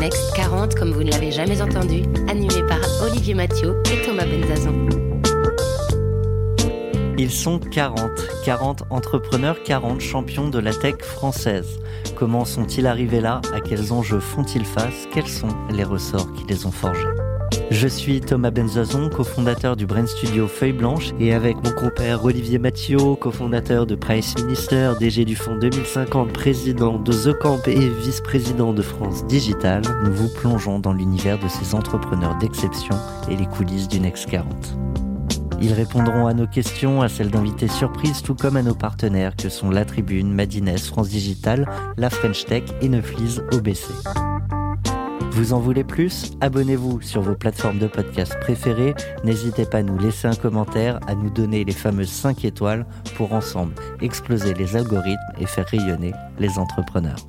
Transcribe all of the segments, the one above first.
Next. Le Next 40 comme vous ne l'avez jamais entendu, animé par Olivier Mathieu et Thomas Benzazon. Ils sont 40, 40 entrepreneurs, 40 champions de la tech française. Comment sont-ils arrivés là? À quels enjeux font-ils face? Quels sont les ressorts qui les ont forgés? Je suis Thomas Benzazon, cofondateur du Brain Studio Feuille Blanche, et avec mon compère Olivier Mathieu, cofondateur de Price Minister, DG du Fonds 2050, président de The Camp et vice-président de France Digital, nous vous plongeons dans l'univers de ces entrepreneurs d'exception et les coulisses du Next 40. Ils répondront à nos questions, à celles d'invités surprises, tout comme à nos partenaires que sont La Tribune, Madines, France Digital, La French Tech et Neuflis OBC. Vous en voulez plus? Abonnez-vous sur vos plateformes de podcast préférées. N'hésitez pas à nous laisser un commentaire, à nous donner les fameuses 5 étoiles pour ensemble exploser les algorithmes et faire rayonner les entrepreneurs.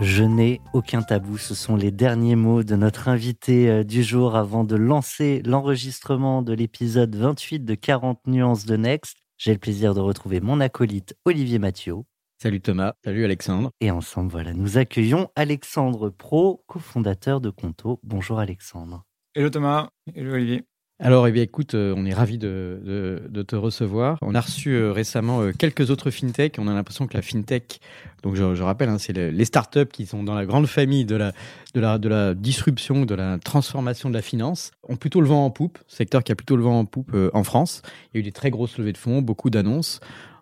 Je n'ai aucun tabou. Ce sont les derniers mots de notre invité euh, du jour avant de lancer l'enregistrement de l'épisode 28 de 40 nuances de Next. J'ai le plaisir de retrouver mon acolyte Olivier Mathieu. Salut Thomas, salut Alexandre. Et ensemble, voilà, nous accueillons Alexandre Pro, cofondateur de Conto. Bonjour Alexandre. Hello Thomas, hello Olivier. Alors, eh bien, écoute, euh, on est ravis de, te recevoir. On a reçu euh, récemment euh, quelques autres fintech. On a l'impression que la fintech, donc je, rappelle, hein, c'est les startups qui sont dans la grande famille de la, de, la, de la disruption, de la transformation de la finance, ont plutôt le vent en poupe. Secteur qui a plutôt le vent en poupe en France. Il y a eu des très grosses levées de fonds, beaucoup d'annonces.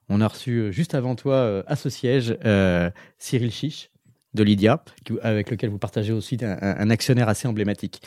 On a reçu euh, juste avant toi euh, à ce siège euh, Cyril Chiche de Lydia, avec lequel vous partagez aussi un, actionnaire assez emblématique.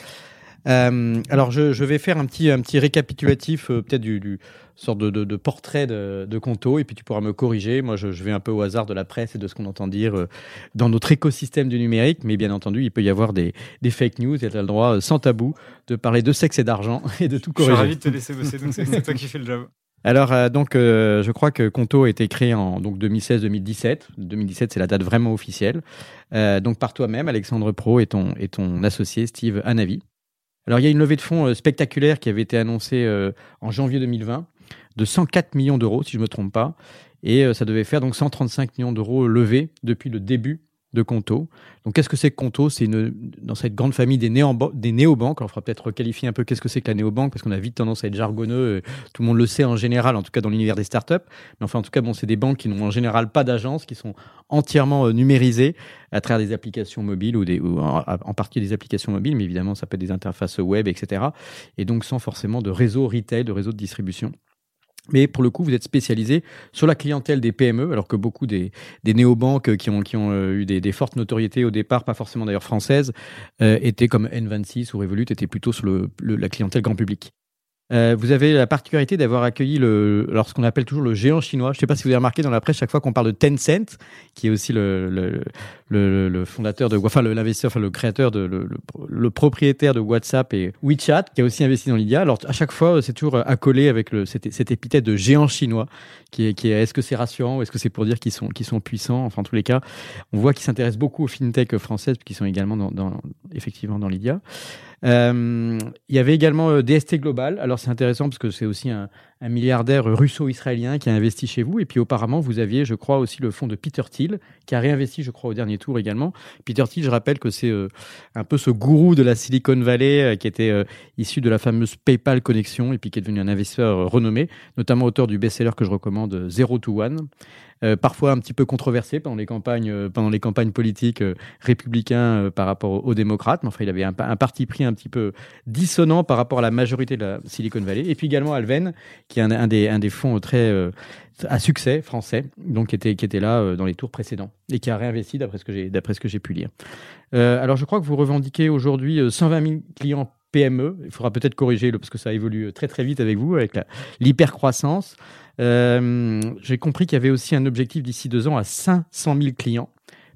alors je, vais faire un petit, un petit récapitulatif peut-être du, du, sorte de, portrait de, de, Conto et puis tu pourras me corriger. Moi je, vais un peu au hasard de la presse et de ce qu'on entend dire dans notre écosystème du numérique, mais bien entendu il peut y avoir des, des fake news et tu as le droit sans tabou de parler de sexe et d'argent et de tout corriger. Je suis ravi de te laisser bosser, donc c'est toi qui fais le job. Alors, euh, donc, euh, je crois que Conto a été créé en donc 2016-2017. 2017, c'est la date vraiment officielle. Euh, donc, par toi-même, Alexandre Pro et ton, et ton associé Steve Anavi. Alors, il y a une levée de fonds spectaculaire qui avait été annoncée en janvier 2020 de 104 millions d'euros, si je ne me trompe pas. Et ça devait faire donc 135 millions d'euros levés depuis le début de Conto. Donc, qu'est-ce que c'est que Conto? C'est dans cette grande famille des, des néobanques. on fera peut-être requalifier un peu qu'est-ce que c'est que la néobanque, parce qu'on a vite tendance à être jargonneux. Tout le monde le sait en général, en tout cas dans l'univers des startups. Mais enfin, en tout cas, bon, c'est des banques qui n'ont en général pas d'agence, qui sont entièrement euh, numérisées à travers des applications mobiles ou, en, en, partie des applications mobiles, mais évidemment, ça peut être des interfaces web, etc. Et donc, sans forcément de réseau retail, de réseau de distribution. Mais pour le coup, vous êtes spécialisé sur la clientèle des PME, alors que beaucoup des, néobanques qui ont, euh, eu des, des, fortes notoriétés au départ, pas forcément d'ailleurs françaises, euh, étaient comme N26 ou Revolut, étaient plutôt sur le, la clientèle grand public. Euh, vous avez la particularité d'avoir accueilli le, alors ce qu'on appelle toujours le géant chinois. Je ne sais pas si vous avez remarqué dans la presse, chaque fois qu'on parle de Tencent, qui est aussi le, le, le, le fondateur de, enfin l'investisseur, enfin le créateur de, le, propriétaire de WhatsApp et WeChat, qui a aussi investi dans Lydia. Alors à chaque fois, c'est toujours accolé avec cette, cette épithète de géant chinois, qui est, qui est est-ce que c'est rassurant ou est-ce que c'est pour dire qu'ils sont, qu'ils sont puissants? Enfin, en tous les cas, on voit qu'ils s'intéressent beaucoup aux fintech françaises, qui sont également dans, dans effectivement dans Lydia. Euh, il y avait également euh, DST Global. Alors c'est intéressant parce que c'est aussi un, un milliardaire russo-israélien qui a investi chez vous. Et puis auparavant, vous aviez, je crois, aussi le fonds de Peter Thiel, qui a réinvesti, je crois, au dernier tour également. Peter Thiel, je rappelle que c'est euh, un peu ce gourou de la Silicon Valley qui était issu de la fameuse PayPal Connexion et puis qui est devenu un investisseur renommé, notamment auteur du best-seller que je recommande, Zero to One. Euh, parfois un petit peu controversé pendant les campagnes, euh, politiques euh, républicains par rapport aux, démocrates. Mais enfin, il avait un, parti pris un petit peu dissonant par rapport à la majorité de la Silicon Valley. Et puis également Alven, qui est un, des, fonds très à succès français, donc qui était, là dans les tours précédents et qui a réinvesti d'après ce que j'ai d'après ce que j'ai pu lire. alors je crois que vous revendiquez aujourd'hui 120 000 clients PME. Il faudra peut-être corriger parce que ça évolue très très vite avec vous avec l'hypercroissance. Euh, j'ai compris qu'il y avait aussi un objectif d'ici deux ans à 500 000 clients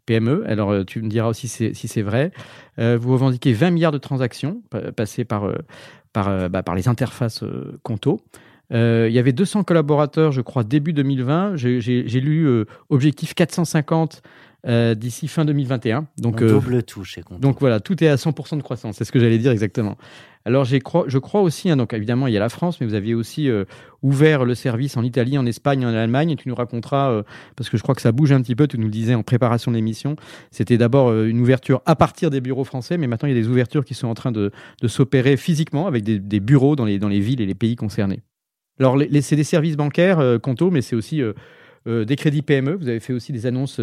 PME. Alors, tu me diras aussi si c'est vrai. vous revendiquez 20 milliards de transactions passées par, par, bah, par les interfaces Conto. il y avait 200 collaborateurs, je crois, début 2020. J'ai lu objectif 450 euh, d'ici fin 2021. Donc, On double tout chez Conto. Donc voilà, tout est à 100% de croissance, c'est ce que j'allais dire exactement. Alors crois, je crois aussi, hein, donc évidemment il y a la France, mais vous aviez aussi euh, ouvert le service en Italie, en Espagne, en Allemagne, et tu nous raconteras, euh, parce que je crois que ça bouge un petit peu, tu nous le disais en préparation de l'émission, c'était d'abord une ouverture à partir des bureaux français, mais maintenant il y a des ouvertures qui sont en train de, de s'opérer physiquement avec des, des, bureaux dans les, dans les villes et les pays concernés. Alors c'est des services bancaires, Conto, mais c'est aussi des crédits PME, vous avez fait aussi des annonces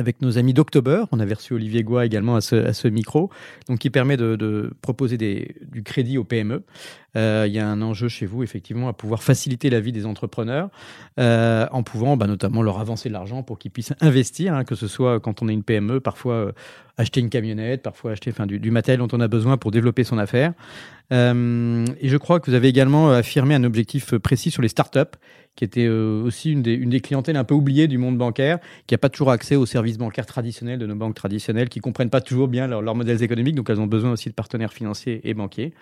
avec nos amis d'October. On avait reçu Olivier Goua également à ce, micro, qui permet de, proposer du crédit aux PME. Euh, il y a un enjeu chez vous, effectivement, à pouvoir faciliter la vie des entrepreneurs euh, en pouvant bah, notamment leur avancer de l'argent pour qu'ils puissent investir, hein, que ce soit quand on est une PME, parfois euh, acheter une camionnette, parfois acheter du, du, matériel dont on a besoin pour développer son affaire. et je crois que vous avez également affirmé un objectif précis sur les startups qui était euh, aussi une des, clientèles un peu oubliées du monde bancaire, qui n'a pas toujours accès aux services bancaires traditionnels de nos banques traditionnelles, qui comprennent pas toujours bien leurs modèles économiques, donc elles ont besoin aussi de partenaires financiers et banquiers.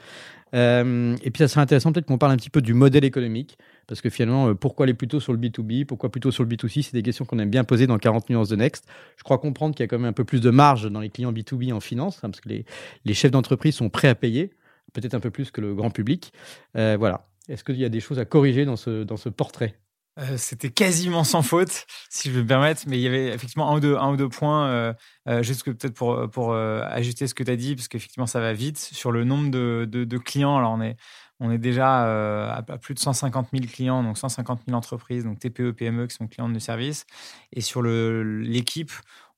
Euh, et puis ça serait intéressant peut-être qu'on parle un petit peu du modèle économique, parce que finalement, euh, pourquoi aller plutôt sur le B2B, pourquoi plutôt sur le B2C, c'est des questions qu'on aime bien poser dans 40 nuances de Next. Je crois comprendre qu'il y a quand même un peu plus de marge dans les clients B2B en finance, hein, parce que les chefs d'entreprise sont prêts à payer, peut-être un peu plus que le grand public. voilà. Est-ce qu'il y a des choses à corriger dans ce, dans ce portrait? Euh, C'était quasiment sans faute, si je veux me permettre, mais il y avait effectivement un ou deux, un ou deux points, euh, euh, juste peut-être pour, pour ajuster ce que tu as dit, parce qu'effectivement ça va vite. Sur le nombre de, de, clients, alors on est, on est déjà à, plus de 150 000 clients, donc 150 000 entreprises, donc TPE, PME qui sont clients de service. Et sur l'équipe,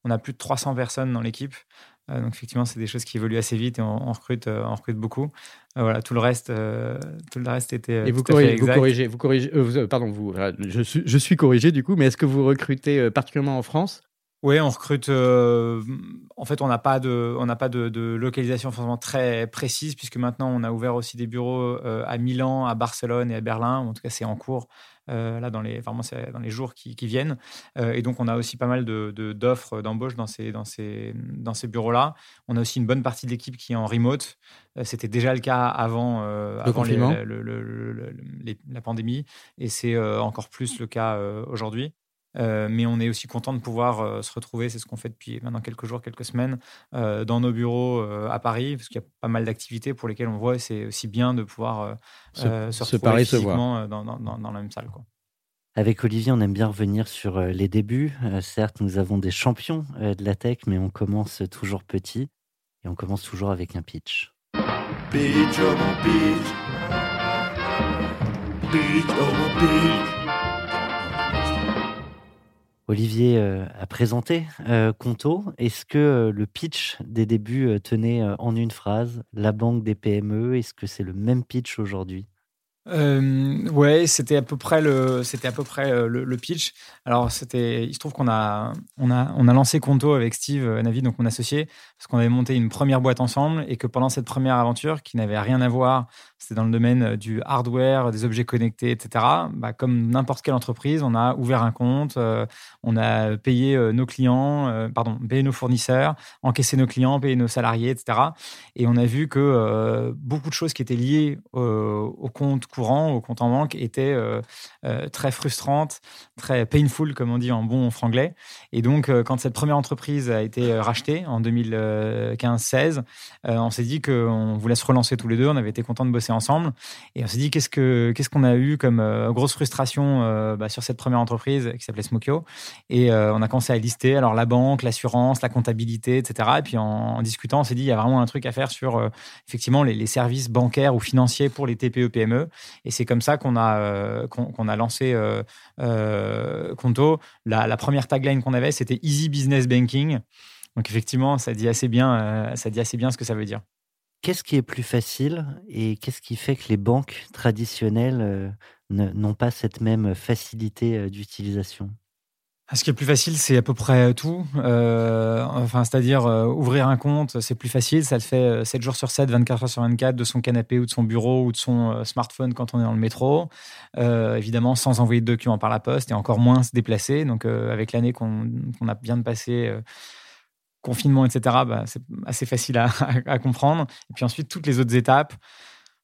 on a plus de 300 personnes dans l'équipe. Euh, donc effectivement, c'est des choses qui évoluent assez vite et on, recrute, euh, on recrute beaucoup. Euh, voilà, tout le reste, tout le reste était. Et vous, corrigez, vous corrigez, vous corrigez, pardon, vous, je suis, je suis corrigé du coup, mais est-ce que vous recrutez particulièrement en France? Oui, on recrute. en fait, on n'a pas de, on n'a pas de, de, localisation forcément très précise puisque maintenant on a ouvert aussi des bureaux à Milan, à Barcelone et à Berlin. En tout cas, c'est en cours. Euh, là dans les, vraiment, dans les jours qui, viennent. Euh, et donc, on a aussi pas mal d'offres de, d'offres d'embauche dans ces, dans ces, dans ces bureaux-là. On a aussi une bonne partie de l'équipe qui est en remote. Euh, c'était déjà le cas avant, avant la pandémie. Et c'est encore plus le cas aujourd'hui. Euh, mais on est aussi content de pouvoir euh, se retrouver, c'est ce qu'on fait depuis maintenant quelques jours, quelques semaines, euh, dans nos bureaux à Paris, parce qu'il y a pas mal d'activités pour lesquelles on voit, et c'est aussi bien de pouvoir se, se, retrouver physiquement dans, dans, dans, la même salle. Quoi. Avec Olivier, on aime bien revenir sur les débuts. certes, nous avons des champions de la tech, mais on commence toujours petit, et on commence toujours avec un pitch. Pitch, oh pitch. Pitch, oh pitch. Olivier euh, a présenté euh, Conto. Est-ce que euh, le pitch des débuts tenait en une phrase? La banque des PME, est-ce que c'est le même pitch aujourd'hui? Euh, ouais, c'était à peu près le, c'était à peu près le, pitch. Alors c'était, il se trouve qu'on a, on a, on a lancé Conto avec Steve Navi, donc mon associé, parce qu'on avait monté une première boîte ensemble et que pendant cette première aventure, qui n'avait rien à voir, c'était dans le domaine euh, du hardware, des objets connectés, etc. Bah, comme n'importe quelle entreprise, on a ouvert un compte, on a payé nos clients, pardon, payé nos fournisseurs, encaissé nos clients, payé nos salariés, etc. Et on a vu que beaucoup de choses qui étaient liées au compte courant, au compte en banque, euh, euh, très frustrante, très painful, comme on dit en bon franglais. Et donc, euh, quand cette première entreprise a été rachetée en 2015-16, on s'est dit qu'on voulait se relancer tous les deux. On avait été contents de bosser ensemble. Et on s'est dit, qu'est-ce qu'on a eu comme grosse frustration bah, sur cette première entreprise qui s'appelait Smokio. Et on a commencé à lister alors la banque, l'assurance, la comptabilité, etc. Et puis en, discutant, on s'est dit, il y a vraiment un truc à faire sur effectivement les, services bancaires ou financiers pour les TPE-PME. Et c'est comme ça qu'on a, euh, a lancé euh, euh, Conto. La, première tagline qu'on avait, c'était Easy Business Banking. Donc effectivement, ça dit assez bien, ça dit assez bien ce que ça veut dire. Qu'est-ce qui est plus facile et qu'est-ce qui fait que les banques traditionnelles n'ont pas cette même facilité d'utilisation? Ah, ce qui est plus facile, c'est à peu près tout. Euh, enfin, c'est-à-dire euh, ouvrir un compte, c'est plus facile. Ça le fait 7 euh, jours sur 7, 24 heures sur 24, de son canapé ou de son bureau ou de son smartphone quand on est dans le métro. évidemment, sans envoyer de documents par la poste et encore moins se déplacer. Donc, avec l'année qu'on a bien passé confinement, etc., bah, c'est assez facile à, comprendre. Et puis ensuite, toutes les autres étapes,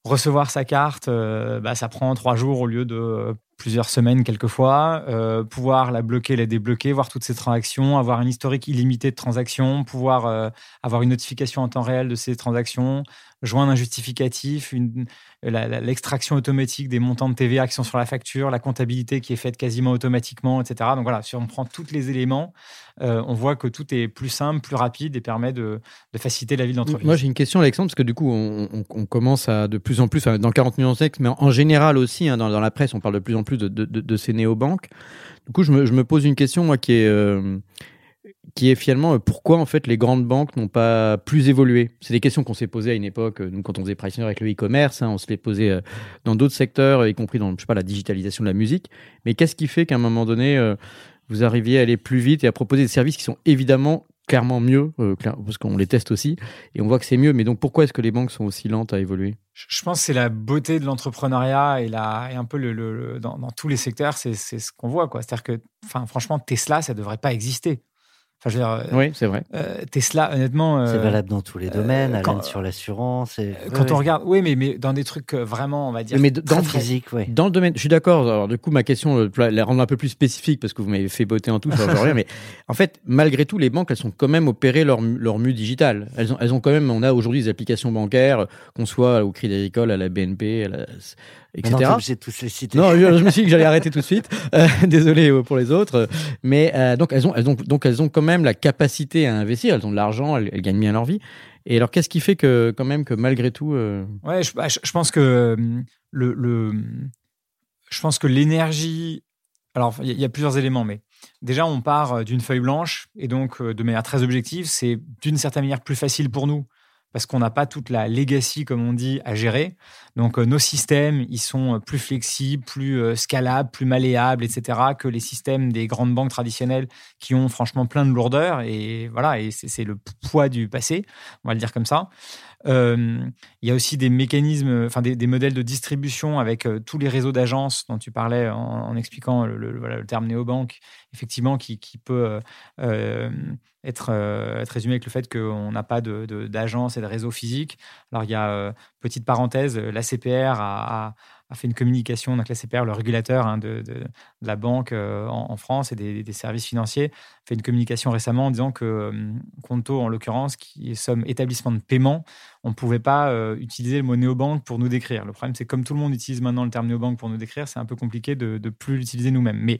recevoir sa carte, euh, bah, ça prend trois jours au lieu de euh, plusieurs semaines quelquefois, euh, pouvoir la bloquer, la débloquer, voir toutes ces transactions, avoir un historique illimité de transactions, pouvoir avoir une notification en temps réel de ces transactions, joindre un justificatif, l'extraction automatique des montants de TVA qui sont sur la facture, la comptabilité qui est faite quasiment automatiquement, etc. Donc voilà, si on prend tous les éléments, euh, on voit que tout est plus simple, plus rapide et permet de, faciliter la vie de l'entreprise. Moi, j'ai une question, Alexandre, parce que du coup, on, commence à de plus en plus, dans 40 millions de mais en, général aussi, hein, dans, la presse, on parle de plus en plus de, ces néobanques. Du coup, je me, pose une question, moi, qui est... Euh, qui est finalement euh, pourquoi en fait les grandes banques n'ont pas plus évolué? C'est des questions qu'on s'est posées à une époque, nous quand on faisait pricing avec le e-commerce, hein, on se les posait euh, dans d'autres secteurs, y compris dans je sais pas la digitalisation de la musique. Mais qu'est-ce qui fait qu'à un moment donné euh, vous arriviez à aller plus vite et à proposer des services qui sont évidemment clairement mieux, parce qu'on les teste aussi, et on voit que c'est mieux. Mais donc pourquoi est-ce que les banques sont aussi lentes à évoluer? Je pense que c'est la beauté de l'entrepreneuriat et, et un peu dans, tous les secteurs, c'est ce qu'on voit. C'est-à-dire que franchement, Tesla, ça ne devrait pas exister. Euh, oui, c'est vrai. Euh, Tesla, honnêtement. c'est euh, valable dans tous les domaines, quand, sur l'assurance. Et... Quand on regarde, oui, mais, mais dans des trucs vraiment, on va dire. Mais dans, le physique, oui. Dans le domaine, je suis d'accord. Alors, du coup, ma question, la rendre un peu plus spécifique, parce que vous m'avez fait botter en tout, je rien, mais en fait, malgré tout, les banques, elles sont quand même opérées leur, leur mue digital. Elles ont, elles ont quand même, on a aujourd'hui des applications bancaires, qu'on soit au Crédit Agricole, à la BNP, à la etc. Non, tous les citer. Non, je, me suis dit que j'allais arrêter tout de suite. Euh, désolé euh, pour les autres. Mais euh, donc elles ont, elles ont, donc elles ont quand même la capacité à investir. Elles ont de l'argent, elles, gagnent bien leur vie. Et alors, qu'est-ce qui fait que quand même que malgré tout Ouais, bah, je, je, pense que le, le, je pense que l'énergie. Alors, il y, a plusieurs éléments, mais déjà, on part d'une feuille blanche et donc de manière très objective, c'est d'une certaine manière plus facile pour nous parce qu'on n'a pas toute la legacy, comme on dit, à gérer. Donc, euh, nos systèmes, ils sont euh, plus flexibles, plus euh, scalables, plus malléables, etc., que les systèmes des grandes banques traditionnelles qui ont franchement plein de lourdeur. Et voilà, et c'est le poids du passé, on va le dire comme ça. il y a aussi des mécanismes, enfin des, modèles de distribution avec tous les réseaux d'agences dont tu parlais en, expliquant le, terme néobanque, effectivement, qui, peut être, euh, être résumé avec le fait qu'on n'a pas d'agence de, et de réseau physique. Alors, il y a, euh, petite parenthèse, l'ACPR a, a, fait une communication, donc l'ACPR, le régulateur hein, de, la banque euh, en, France et des, services financiers, fait une communication récemment en disant que Conto, en l'occurrence, qui sommes établissement de paiement, on ne pouvait pas utiliser le mot néobanque pour nous décrire. Le problème, c'est comme tout le monde utilise maintenant le terme néobanque pour nous décrire, c'est un peu compliqué de ne plus l'utiliser nous-mêmes. Mais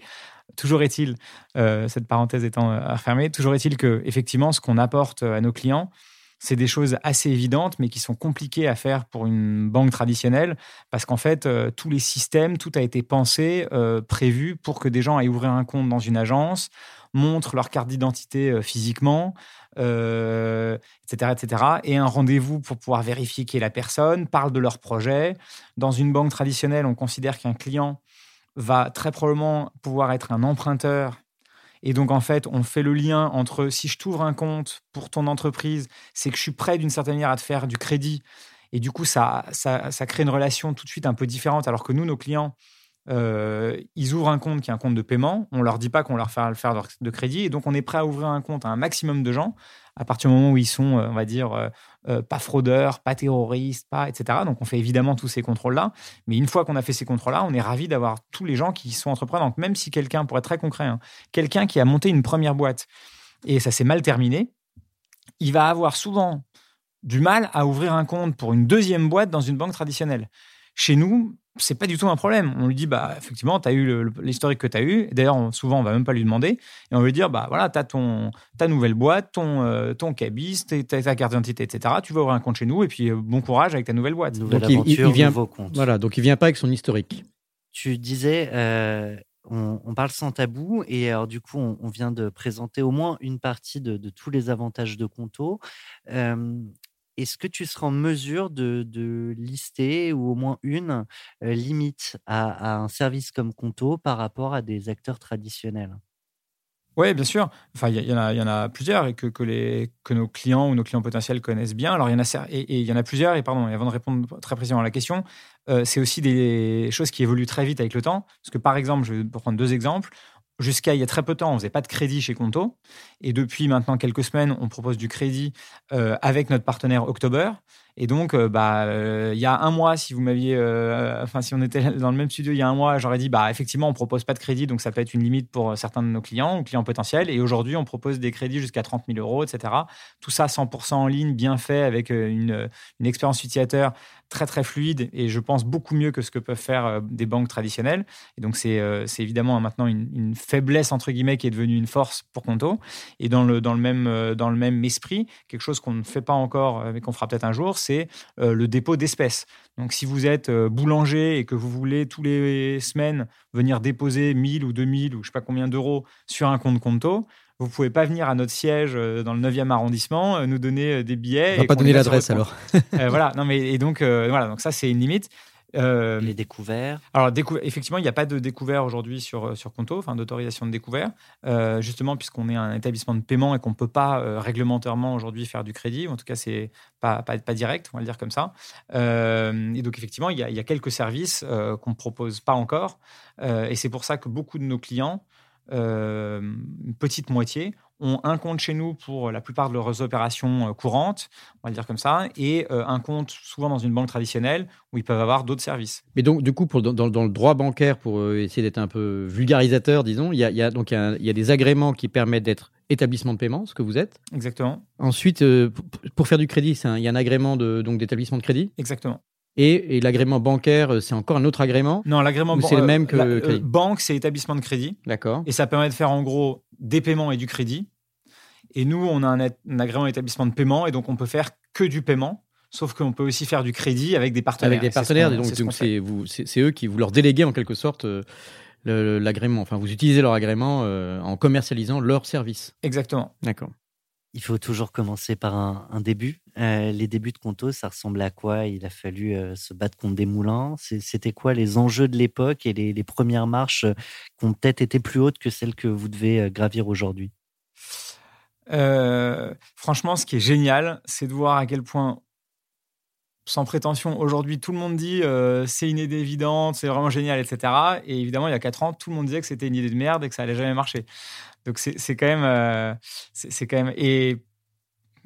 Toujours est-il, euh, cette parenthèse étant euh, refermée, toujours est-il que effectivement, ce qu'on apporte euh, à nos clients, c'est des choses assez évidentes, mais qui sont compliquées à faire pour une banque traditionnelle, parce qu'en fait, tous les systèmes, tout a été pensé, prévu pour que des gens aillent ouvrir un compte dans une agence, montrent leur carte d'identité physiquement, etc., etc., et un rendez-vous pour pouvoir vérifier qui est la personne, parle de leur projet. Dans une banque traditionnelle, on considère qu'un client va très probablement pouvoir être un emprunteur. Et donc, en fait, on fait le lien entre si je t'ouvre un compte pour ton entreprise, c'est que je suis prêt d'une certaine manière à te faire du crédit. Et du coup, ça, ça, crée une relation tout de suite un peu différente. Alors que nous, nos clients, euh, ils ouvrent un compte qui est un compte de paiement. On leur dit pas qu'on leur fait le faire de crédit. Et donc, on est prêt à ouvrir un compte à un maximum de gens à partir du moment où ils sont, euh, on va dire, euh, pas fraudeurs, pas terroristes, pas, etc. Donc, on fait évidemment tous ces contrôles-là. Mais une fois qu'on a fait ces contrôles-là, on est ravi d'avoir tous les gens qui sont entrepreneurs. Donc, même si quelqu'un, pour être très concret, hein, quelqu'un qui a monté une première boîte et ça s'est mal terminé, il va avoir souvent du mal à ouvrir un compte pour une deuxième boîte dans une banque traditionnelle. Chez nous, c'est pas du tout un problème. On lui dit, bah, effectivement, tu as eu l'historique que tu as eu. D'ailleurs, souvent, on va même pas lui demander. Et on lui dire, bah, voilà, tu as ton, ta nouvelle boîte, ton, euh, ton cabis, ta, ta carte d'identité, etc. Tu vas ouvrir un compte chez nous et puis euh, bon courage avec ta nouvelle boîte. Nouvelle donc, aventure, il, vient, compte. Voilà, donc il vient pas avec son historique. Tu disais, euh, on, parle sans tabou et alors du coup, on, vient de présenter au moins une partie de, tous les avantages de Conto. Est-ce que tu seras en mesure de, lister ou au moins une limite à, un service comme Conto par rapport à des acteurs traditionnels? Oui, bien sûr. Enfin, il y, en a, plusieurs et que, les, que nos clients ou nos clients potentiels connaissent bien. Alors, il y en a et il y en a plusieurs. Et pardon, avant de répondre très précisément à la question, c'est aussi des choses qui évoluent très vite avec le temps. Parce que, par exemple, je vais prendre deux exemples Jusqu'à il y a très peu de temps, on faisait pas de crédit chez Conto. Et depuis maintenant quelques semaines, on propose du crédit euh, avec notre partenaire October. Et donc, euh, bah, euh, il y a un mois, si vous m'aviez, enfin, si on était dans le même studio il y a un mois, j'aurais dit, bah, effectivement, on propose pas de crédit, donc ça peut être une limite pour certains de nos clients ou clients potentiels. Et aujourd'hui, on propose des crédits jusqu'à 30 000 euros, etc. Tout ça 100% en ligne, bien fait, avec une, une expérience utilisateur très très fluide et je pense beaucoup mieux que ce que peuvent faire des banques traditionnelles. Et donc c'est c'est évidemment maintenant une, faiblesse entre guillemets qui est devenue une force pour Conto. Et dans le dans le même dans le même esprit, quelque chose qu'on ne fait pas encore mais qu'on fera peut-être un jour, c'est euh, le dépôt d'espèces. Donc, si vous êtes euh, boulanger et que vous voulez tous les semaines venir déposer 1000 ou 2000 ou je sais pas combien d'euros sur un compte Conto, vous pouvez pas venir à notre siège euh, dans le 9e arrondissement nous donner des billets. On va pas donner l'adresse alors. voilà, non mais et donc voilà, donc ça c'est une limite. Euh, les découverts Alors, effectivement, il n'y a pas de découvert aujourd'hui sur, euh, sur Conto, enfin d'autorisation de découvert, euh, justement puisqu'on est un établissement de paiement et qu'on ne peut pas réglementairement aujourd'hui faire du crédit, en tout cas, c'est pas, pas, pas, direct, on va le dire comme ça. et donc, effectivement, il y a, il y a quelques services qu'on ne propose pas encore. et c'est pour ça que beaucoup de nos clients, une petite moitié, ont un compte chez nous pour la plupart de leurs opérations euh, courantes, on va le dire comme ça, et euh, un compte souvent dans une banque traditionnelle où ils peuvent avoir d'autres services. Mais donc, du coup, pour, dans, le droit bancaire, pour euh, essayer d'être un peu vulgarisateur, disons, il y a, donc il y a, des agréments qui permettent d'être établissement de paiement, ce que vous êtes. Exactement. Ensuite, pour faire du crédit, il y a un agrément de, donc d'établissement de crédit? Exactement. Et, l'agrément bancaire, c'est encore un autre agrément Non, l'agrément c'est le même que la, banque, c'est établissement de crédit. D'accord. Et ça permet de faire en gros des paiements et du crédit. Et nous, on a un, agrément établissement de paiement et donc on peut faire que du paiement. Sauf qu'on peut aussi faire du crédit avec des partenaires. Avec des partenaires, donc c'est eux qui vous leur déléguez en quelque sorte euh, l'agrément. Enfin, vous utilisez leur agrément euh, en commercialisant leur service. Exactement. D'accord. Il faut toujours commencer par un, début. Euh, les débuts de Conto, ça ressemblait à quoi? Il a fallu se battre contre des moulins. C'était quoi les enjeux de l'époque et les, premières marches qui ont peut-être été plus hautes que celles que vous devez gravir aujourd'hui? Euh, franchement, ce qui est génial, c'est de voir à quel point, sans prétention, aujourd'hui, tout le monde dit euh, c'est une idée évidente, c'est vraiment génial, etc. Et évidemment, il y a 4 ans, tout le monde disait que c'était une idée de merde et que ça allait jamais marcher. Donc, c'est quand même. Euh, c'est quand même. Et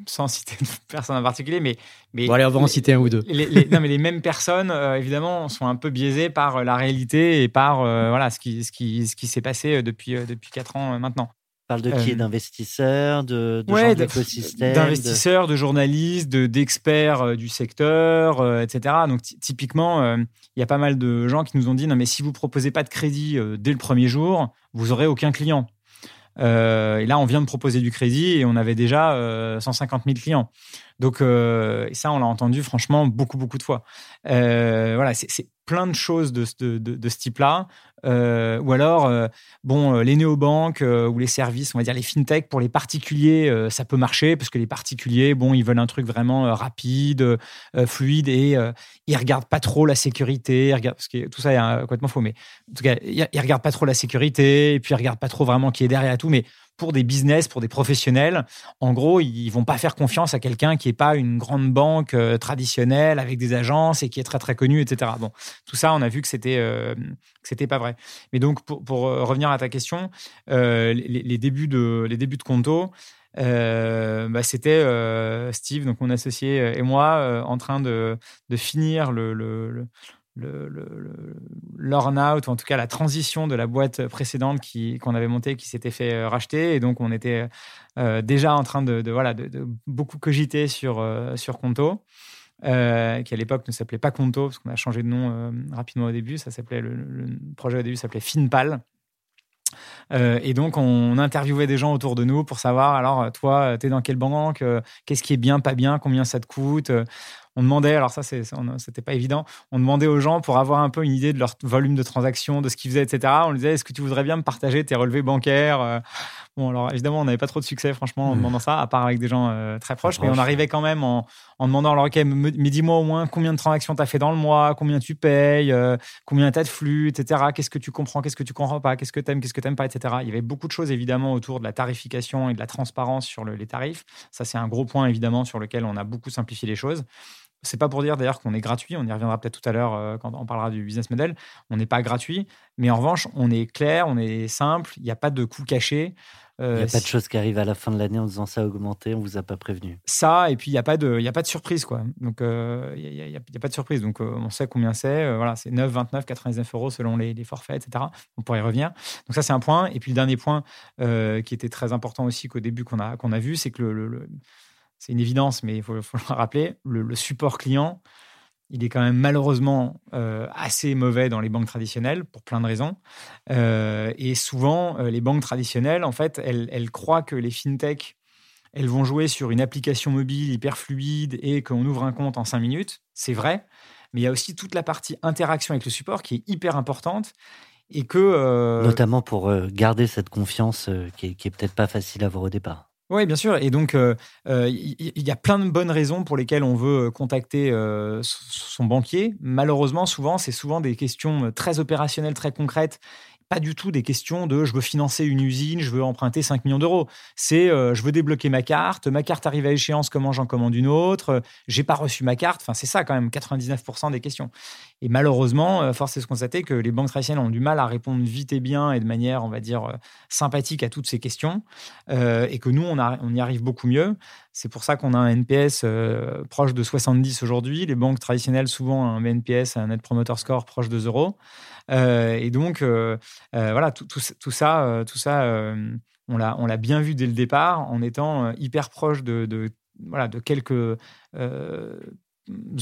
sans citer personne en particulier, mais. mais bon, allez, on va en citer un ou deux. Les, non, mais les mêmes personnes, évidemment, sont un peu biaisées par la réalité et par voilà, ce qui, ce qui, ce qui s'est passé depuis, depuis 4 ans maintenant parle de qui? Euh, D'investisseurs, de, de ouais, D'investisseurs, de journalistes, d'experts euh, du secteur, euh, etc. Donc typiquement, il y a pas mal de gens qui nous ont dit non mais si vous proposez pas de crédit dès le premier jour, vous aurez aucun client. Et là, on vient de proposer du crédit et on avait déjà 150 000 clients. Donc ça, on l'a entendu franchement beaucoup beaucoup de fois. voilà, c'est plein de choses de, ce type-là. Euh, ou alors, euh, bon, euh, les néobanques ou les services, on va dire les fintech pour les particuliers, ça peut marcher parce que les particuliers, bon, ils veulent un truc vraiment rapide, fluide et ils regardent pas trop la sécurité. Parce que tout ça est complètement faux, mais en tout cas, ils, ils regardent pas trop la sécurité et puis ils regardent pas trop vraiment qui est derrière tout. Mais pour des business, pour des professionnels, en gros, ils vont pas faire confiance à quelqu'un qui est pas une grande banque traditionnelle avec des agences et qui est très très connu, etc. Bon, tout ça, on a vu que c'était que c'était pas vrai. Mais donc, pour, euh, revenir à ta question, euh, les, débuts de, les débuts de Conto, euh, bah, c'était Steve, donc mon associé, et moi, en train de, de finir le, le, le, le, out ou en tout cas la transition de la boîte précédente qui, qu'on avait montée, qui s'était fait racheter. Et donc, on était déjà en train de, voilà, de, beaucoup cogiter sur, sur Conto. Euh, qui à l'époque ne s'appelait pas Conto, parce qu'on a changé de nom euh, rapidement au début. Ça s'appelait le, projet au début s'appelait Finpal. Euh, et donc, on interviewait des gens autour de nous pour savoir, alors, toi, tu es dans quelle banque Qu'est-ce qui est bien, pas bien Combien ça te coûte on demandait, alors ça, c'était pas évident, on demandait aux gens pour avoir un peu une idée de leur volume de transactions, de ce qu'ils faisaient, etc. On leur disait, est-ce que tu voudrais bien me partager tes relevés bancaires euh? Bon, alors évidemment, on n'avait pas trop de succès, franchement, en mmh. demandant ça, à part avec des gens euh, très proches, mais on arrivait quand même en, demandant, alors, ok, mais dis-moi au moins combien de transactions tu as fait dans le mois, combien tu payes, euh, combien tu as de flux, etc. Qu'est-ce que tu comprends, qu'est-ce que tu comprends pas, qu'est-ce que tu aimes, qu'est-ce que tu pas, etc. Il y avait beaucoup de choses, évidemment, autour de la tarification et de la transparence sur les tarifs. Ça, c'est un gros point, évidemment, sur lequel on a beaucoup simplifié les choses. c'est pas pour dire d'ailleurs qu'on est gratuit, on y reviendra peut-être tout à l'heure euh, quand on parlera du business model. On n'est pas gratuit, mais en revanche, on est clair, on est simple, il n'y a pas de coûts Il n'y a pas de choses qui arrivent à la fin de l'année en disant ça a augmenté, on vous a pas prévenu. Ça, et puis il n'y a, pas de, y a pas de surprise. Quoi. Donc, il n'y a, pas de surprise. Donc, on sait combien c'est. voilà, c'est 9, 29, 99 euros selon les, forfaits, etc. On pourrait y revenir. Donc, ça, c'est un point. Et puis, le dernier point qui était très important aussi qu'au début qu'on a, qu'on a vu, c'est que le c'est une évidence, mais il faut, le rappeler, le, support client, il est quand même malheureusement euh, assez mauvais dans les banques traditionnelles pour plein de raisons. Euh, et souvent, euh, les banques traditionnelles, en fait, elles, croient que les fintech, elles vont jouer sur une application mobile hyper fluide et qu'on ouvre un compte en cinq minutes. C'est vrai, mais il y a aussi toute la partie interaction avec le support qui est hyper importante et que notamment pour garder cette confiance qui est, est peut-être pas facile à avoir au départ. Oui, bien sûr. Et donc, il euh, euh, y, a plein de bonnes raisons pour lesquelles on veut euh, contacter son banquier. Malheureusement, souvent, c'est souvent des questions très opérationnelles, très concrètes pas du tout des questions de je veux financer une usine, je veux emprunter 5 millions d'euros. C'est je veux débloquer ma carte, ma carte arrive à échéance, comment j'en commande une autre, j'ai pas reçu ma carte. Enfin, c'est ça quand même 99% des questions. Et malheureusement, euh, force est de constater que les banques traditionnelles ont du mal à répondre vite et bien et de manière, on va dire, euh, sympathique à toutes ces questions et que nous, on, y arrive beaucoup mieux. C'est pour ça qu'on a un NPS proche de 70 aujourd'hui. Les banques traditionnelles, souvent, un NPS, un Net Promoter Score proche de 0. Euh, et donc, euh, euh, voilà, tout, tout, ça, tout ça on l'a bien vu dès le départ en étant hyper proche de, voilà, de quelques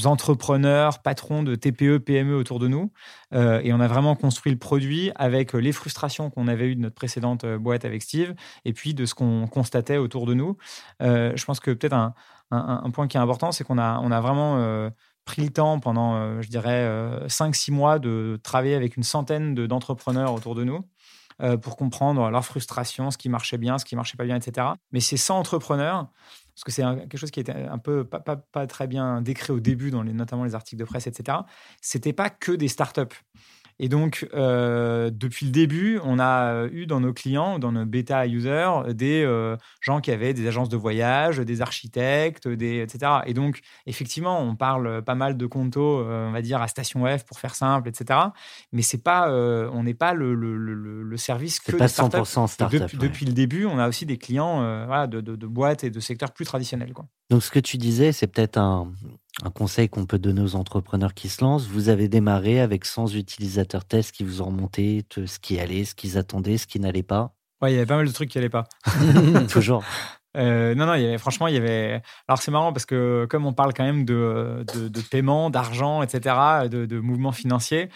entrepreneurs, patrons de TPE, PME autour de nous. et on a vraiment construit le produit avec les frustrations qu'on avait eues de notre précédente boîte avec Steve et puis de ce qu'on constatait autour de nous. je pense que peut-être un, point qui est important, c'est qu'on a, vraiment pris le temps pendant, euh, je dirais, 5-6 euh, mois de travailler avec une centaine d'entrepreneurs autour de nous euh, pour comprendre leurs frustrations, ce qui marchait bien, ce qui marchait pas bien, etc. Mais ces 100 entrepreneurs, parce que c'est quelque chose qui était un peu pas, pas, très bien décrit au début, dans les, notamment les articles de presse, etc., c'était pas que des startups. Et donc, euh, depuis le début, on a eu dans nos clients, dans nos bêta users, des euh, gens qui avaient des agences de voyage, des architectes, des, etc. Et donc, effectivement, on parle pas mal de Conto, euh, on va dire, à Station F pour faire simple, etc. Mais c'est pas, on n'est pas le, le, le, service que pas 100% startup. Depuis, depuis, le début, on a aussi des clients voilà, de, de, de, boîtes et de secteurs plus traditionnels. Quoi. Donc, ce que tu disais, c'est peut-être un, un conseil qu'on peut donner aux entrepreneurs qui se lancent. Vous avez démarré avec 100 utilisateurs tests qui vous ont remonté ce qui allait, ce qu'ils attendaient, ce qui n'allait pas. Ouais, il y avait pas mal de trucs qui n'allaient pas. Toujours. Euh, non, non, il y avait, franchement, il y avait. Alors, c'est marrant parce que, comme on parle quand même de, de, paiement, d'argent, etc., de, de mouvements financiers,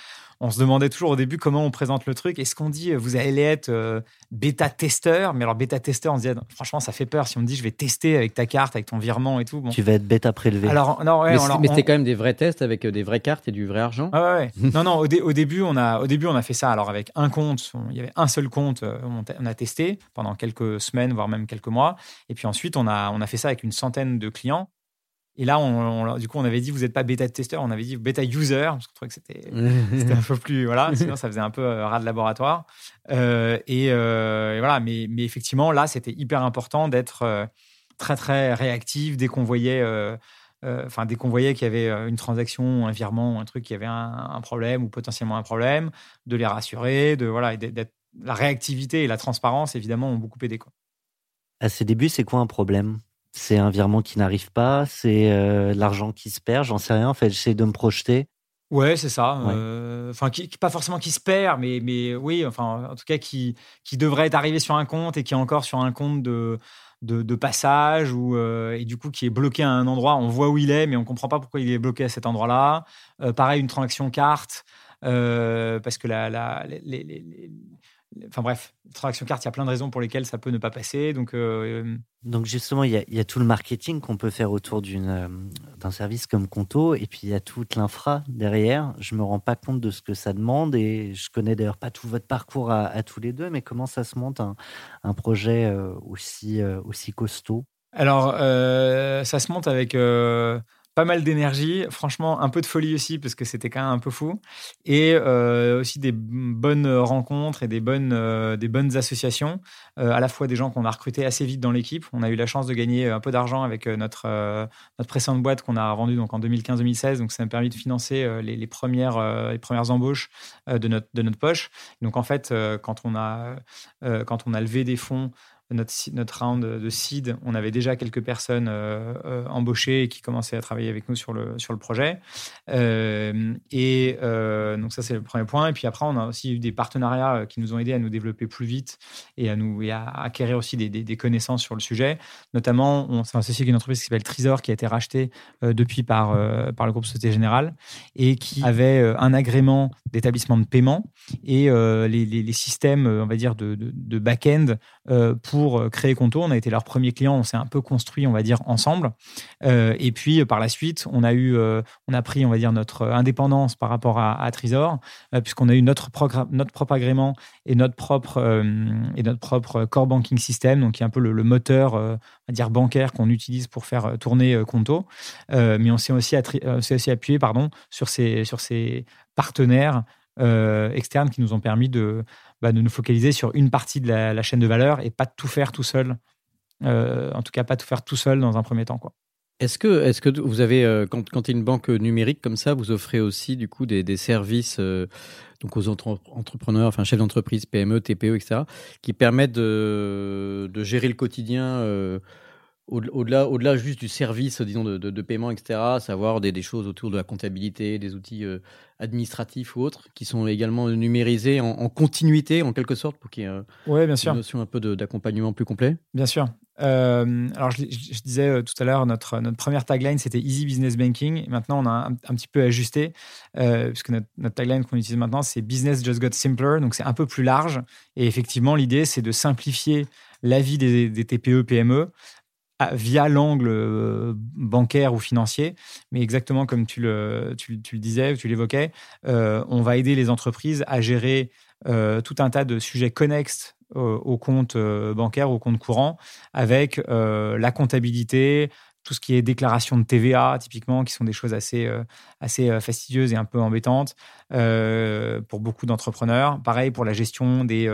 on se demandait toujours au début comment on présente le truc. Est-ce qu'on dit vous allez être euh, bêta-testeur Mais alors, bêta-testeur, on se dit franchement, ça fait peur. Si on me dit je vais tester avec ta carte, avec ton virement et tout. Bon. Tu vas être bêta prélevé. Alors, non, mais, c'était quand même des vrais tests avec euh, des vraies cartes et du vrai argent. Ah ouais, non, non, au, début, on a, au début, on a fait ça. Alors, avec un compte, il y avait un seul compte, euh, on a testé pendant quelques semaines, voire même quelques mois. Et puis ensuite, on a, on a fait ça avec une centaine de clients. Et là, on, du coup, on avait dit, vous n'êtes pas bêta testeur, on avait dit bêta user, parce qu'on trouvait que c'était un peu plus. Voilà, sinon, ça faisait un peu euh, rat de laboratoire. Euh, euh, et, voilà, mais, mais, effectivement, là, c'était hyper important d'être très, très réactif dès qu'on voyait. Enfin, dès qu'on voyait qu'il y avait une transaction, un virement, un truc qui avait un, problème ou potentiellement un problème, de les rassurer, de voilà, la réactivité et la transparence évidemment ont beaucoup aidé quoi. À ses débuts, c'est quoi un problème? C'est un virement qui n'arrive pas, c'est euh, l'argent qui se perd, j'en sais rien. En fait, j'essaie de me projeter. Ouais, c'est ça. Euh, enfin, pas forcément qui se perd, mais, mais oui, enfin, en tout cas, qui, qui devrait être arrivé sur un compte et qui est encore sur un compte de, de, passage ou euh, et du coup qui est bloqué à un endroit. On voit où il est, mais on comprend pas pourquoi il est bloqué à cet endroit-là. pareil, une transaction carte, parce que la, la les, Enfin bref, transaction carte, il y a plein de raisons pour lesquelles ça peut ne pas passer. Donc, euh, donc justement, il y, a, tout le marketing qu'on peut faire autour euh, d'un service comme Conto, et puis il y a toute l'infra derrière. Je me rends pas compte de ce que ça demande, et je connais d'ailleurs pas tout votre parcours à, tous les deux, mais comment ça se monte un, projet euh, aussi, aussi costaud? Alors, ça se monte avec pas mal d'énergie, franchement un peu de folie aussi parce que c'était quand même un peu fou, et euh, aussi des bonnes rencontres et des bonnes, euh, des bonnes associations, euh, à la fois des gens qu'on a recrutés assez vite dans l'équipe. On a eu la chance de gagner un peu d'argent avec notre, notre précédente boîte qu'on a vendue donc en 2015-2016, donc ça m'a permis de financer les, les, premières, les premières embauches de, notre, de notre poche. Donc en fait, quand, on a, quand on a levé des fonds, notre, notre round de seed, on avait déjà quelques personnes euh, euh, embauchées qui commençaient à travailler avec nous sur le, sur le projet. Euh, et donc ça, c'est le premier point. Et puis après, on a aussi eu des partenariats qui nous ont aidés à nous développer plus vite et à, nous, et à acquérir aussi des, des, connaissances sur le sujet. Notamment, on s'est associé avec une entreprise qui s'appelle Trésor, qui a été rachetée depuis par, par le groupe Société Générale et qui avait un agrément d'établissement de paiement et les, les, systèmes, on va dire, de, de, de back-end pour euh, créer Conto. On a été leur premier client, on s'est un peu construit, on va dire, ensemble. Euh, et puis, par la suite, on a eu, euh, on a pris, on va dire, notre indépendance par rapport à, à puisqu'on a eu notre, propre agrément et notre propre, et notre propre core banking system, donc qui est un peu le, moteur, on va dire, bancaire qu'on utilise pour faire tourner Conto. mais on s'est aussi, aussi, appuyé pardon, sur ces, sur ces partenaires externes qui nous ont permis de, bah, de nous focaliser sur une partie de la, chaîne de valeur et pas tout faire tout seul. Euh, en tout cas, pas tout faire tout seul dans un premier temps. Quoi. Est-ce que, est que vous avez, euh, quand, quand il une banque numérique comme ça, vous offrez aussi du coup des, services euh, donc aux entrepreneurs, enfin chefs d'entreprise, PME, TPE, etc., qui permettent de gérer le quotidien au-delà, au-delà juste du service, disons, de, paiement, etc., savoir des, choses autour de la comptabilité, des outils euh, administratifs ou autres, qui sont également numérisés en, continuité, en quelque sorte, pour qu'il y ait ouais, bien une notion un peu d'accompagnement plus complet Bien sûr. Euh, alors, je, disais euh, tout à l'heure, notre, notre première tagline, c'était Easy Business Banking. maintenant, on a un, petit peu ajusté, puisque notre, notre, tagline qu'on utilise maintenant, c'est Business Just Got Simpler. Donc, c'est un peu plus large. Et effectivement, l'idée, c'est de simplifier la vie des, des TPE, PME via l'angle euh, bancaire ou financier, mais exactement comme tu le, disais, tu l'évoquais, euh, on va aider les entreprises à gérer euh, tout un tas de sujets connexes au compte bancaire, au compte courant, avec la comptabilité, tout ce qui est déclaration de TVA, typiquement, qui sont des choses assez, euh, assez euh, fastidieuses et un peu embêtantes euh, pour beaucoup d'entrepreneurs. Pareil pour la gestion des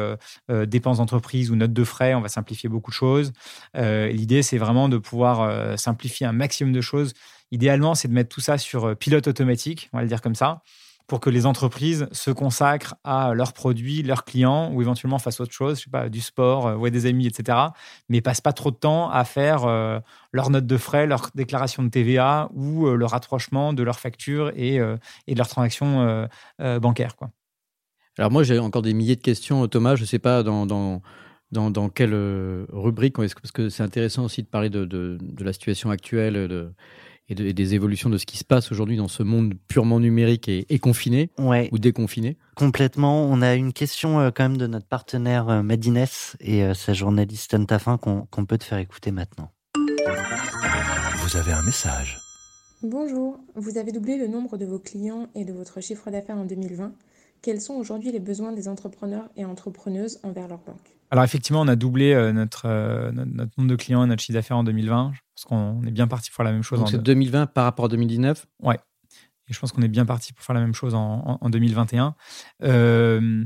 dépenses d'entreprise ou notes de frais, on va simplifier beaucoup de choses. L'idée, c'est vraiment de pouvoir simplifier un maximum de choses. Idéalement, c'est de mettre tout ça sur pilote automatique, on va le dire comme ça pour que les entreprises se consacrent à leurs produits, leurs clients, ou éventuellement fassent autre chose, je sais pas, du sport, euh, ouais, des amis, etc. Mais passent pas trop de temps à faire euh, leurs notes de frais, leur déclaration de TVA ou euh, le rapprochement de leurs factures et, et de leurs transactions bancaires. Quoi. Alors moi, j'ai encore des milliers de questions, Thomas. Je ne sais pas dans, dans, dans, dans quelle rubrique, parce que c'est intéressant aussi de parler de, de, la situation actuelle. Et, des évolutions de ce qui se passe aujourd'hui dans ce monde purement numérique et, confiné ou déconfiné Complètement. On a une question euh, quand même de notre partenaire euh, Madines et euh, sa journaliste Anne Taffin qu'on peut te faire écouter maintenant. Vous avez un message. Bonjour, vous avez doublé le nombre de vos clients et de votre chiffre d'affaires en 2020. Quels sont aujourd'hui les besoins des entrepreneurs et entrepreneuses envers leur banque? Alors effectivement, on a doublé euh, notre, notre, nombre de clients et notre chiffre d'affaires en 2020. Je pense qu'on est bien parti pour faire la même chose. Donc c'est 2020 par rapport à 2019 Ouais. Et je pense qu'on est bien parti pour faire la même chose en, 2021. Euh,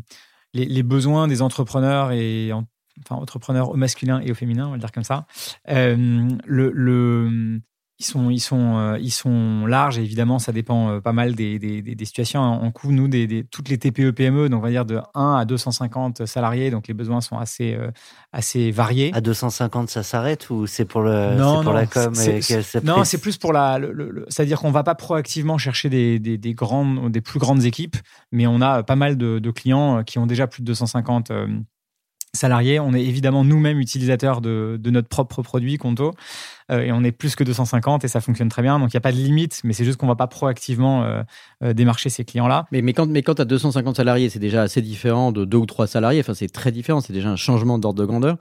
les, besoins des entrepreneurs et enfin entrepreneurs au masculin et au féminin, on va le dire comme ça. le, ils sont, ils sont, euh, ils sont larges et évidemment, ça dépend euh, pas mal des, des, des, situations. En coût, nous, des, toutes les TPE, PME, donc on va dire de 1 à 250 salariés, donc les besoins sont assez, euh, assez variés. À 250, ça s'arrête ou c'est pour, le, non, pour la com Non, c'est plus pour la. C'est-à-dire qu'on va pas proactivement chercher des, des, grandes, des plus grandes équipes, mais on a pas mal de, de clients qui ont déjà plus de 250 salariés. On est évidemment nous-mêmes utilisateurs de, notre propre produit, Conto, euh, et on est plus que 250 et ça fonctionne très bien. Donc il n'y a pas de limite, mais c'est juste qu'on ne va pas proactivement euh, euh, démarcher ces clients-là. Mais, mais quand, mais quand tu as 250 salariés, c'est déjà assez différent de deux ou trois salariés. Enfin, c'est très différent. C'est déjà un changement d'ordre de grandeur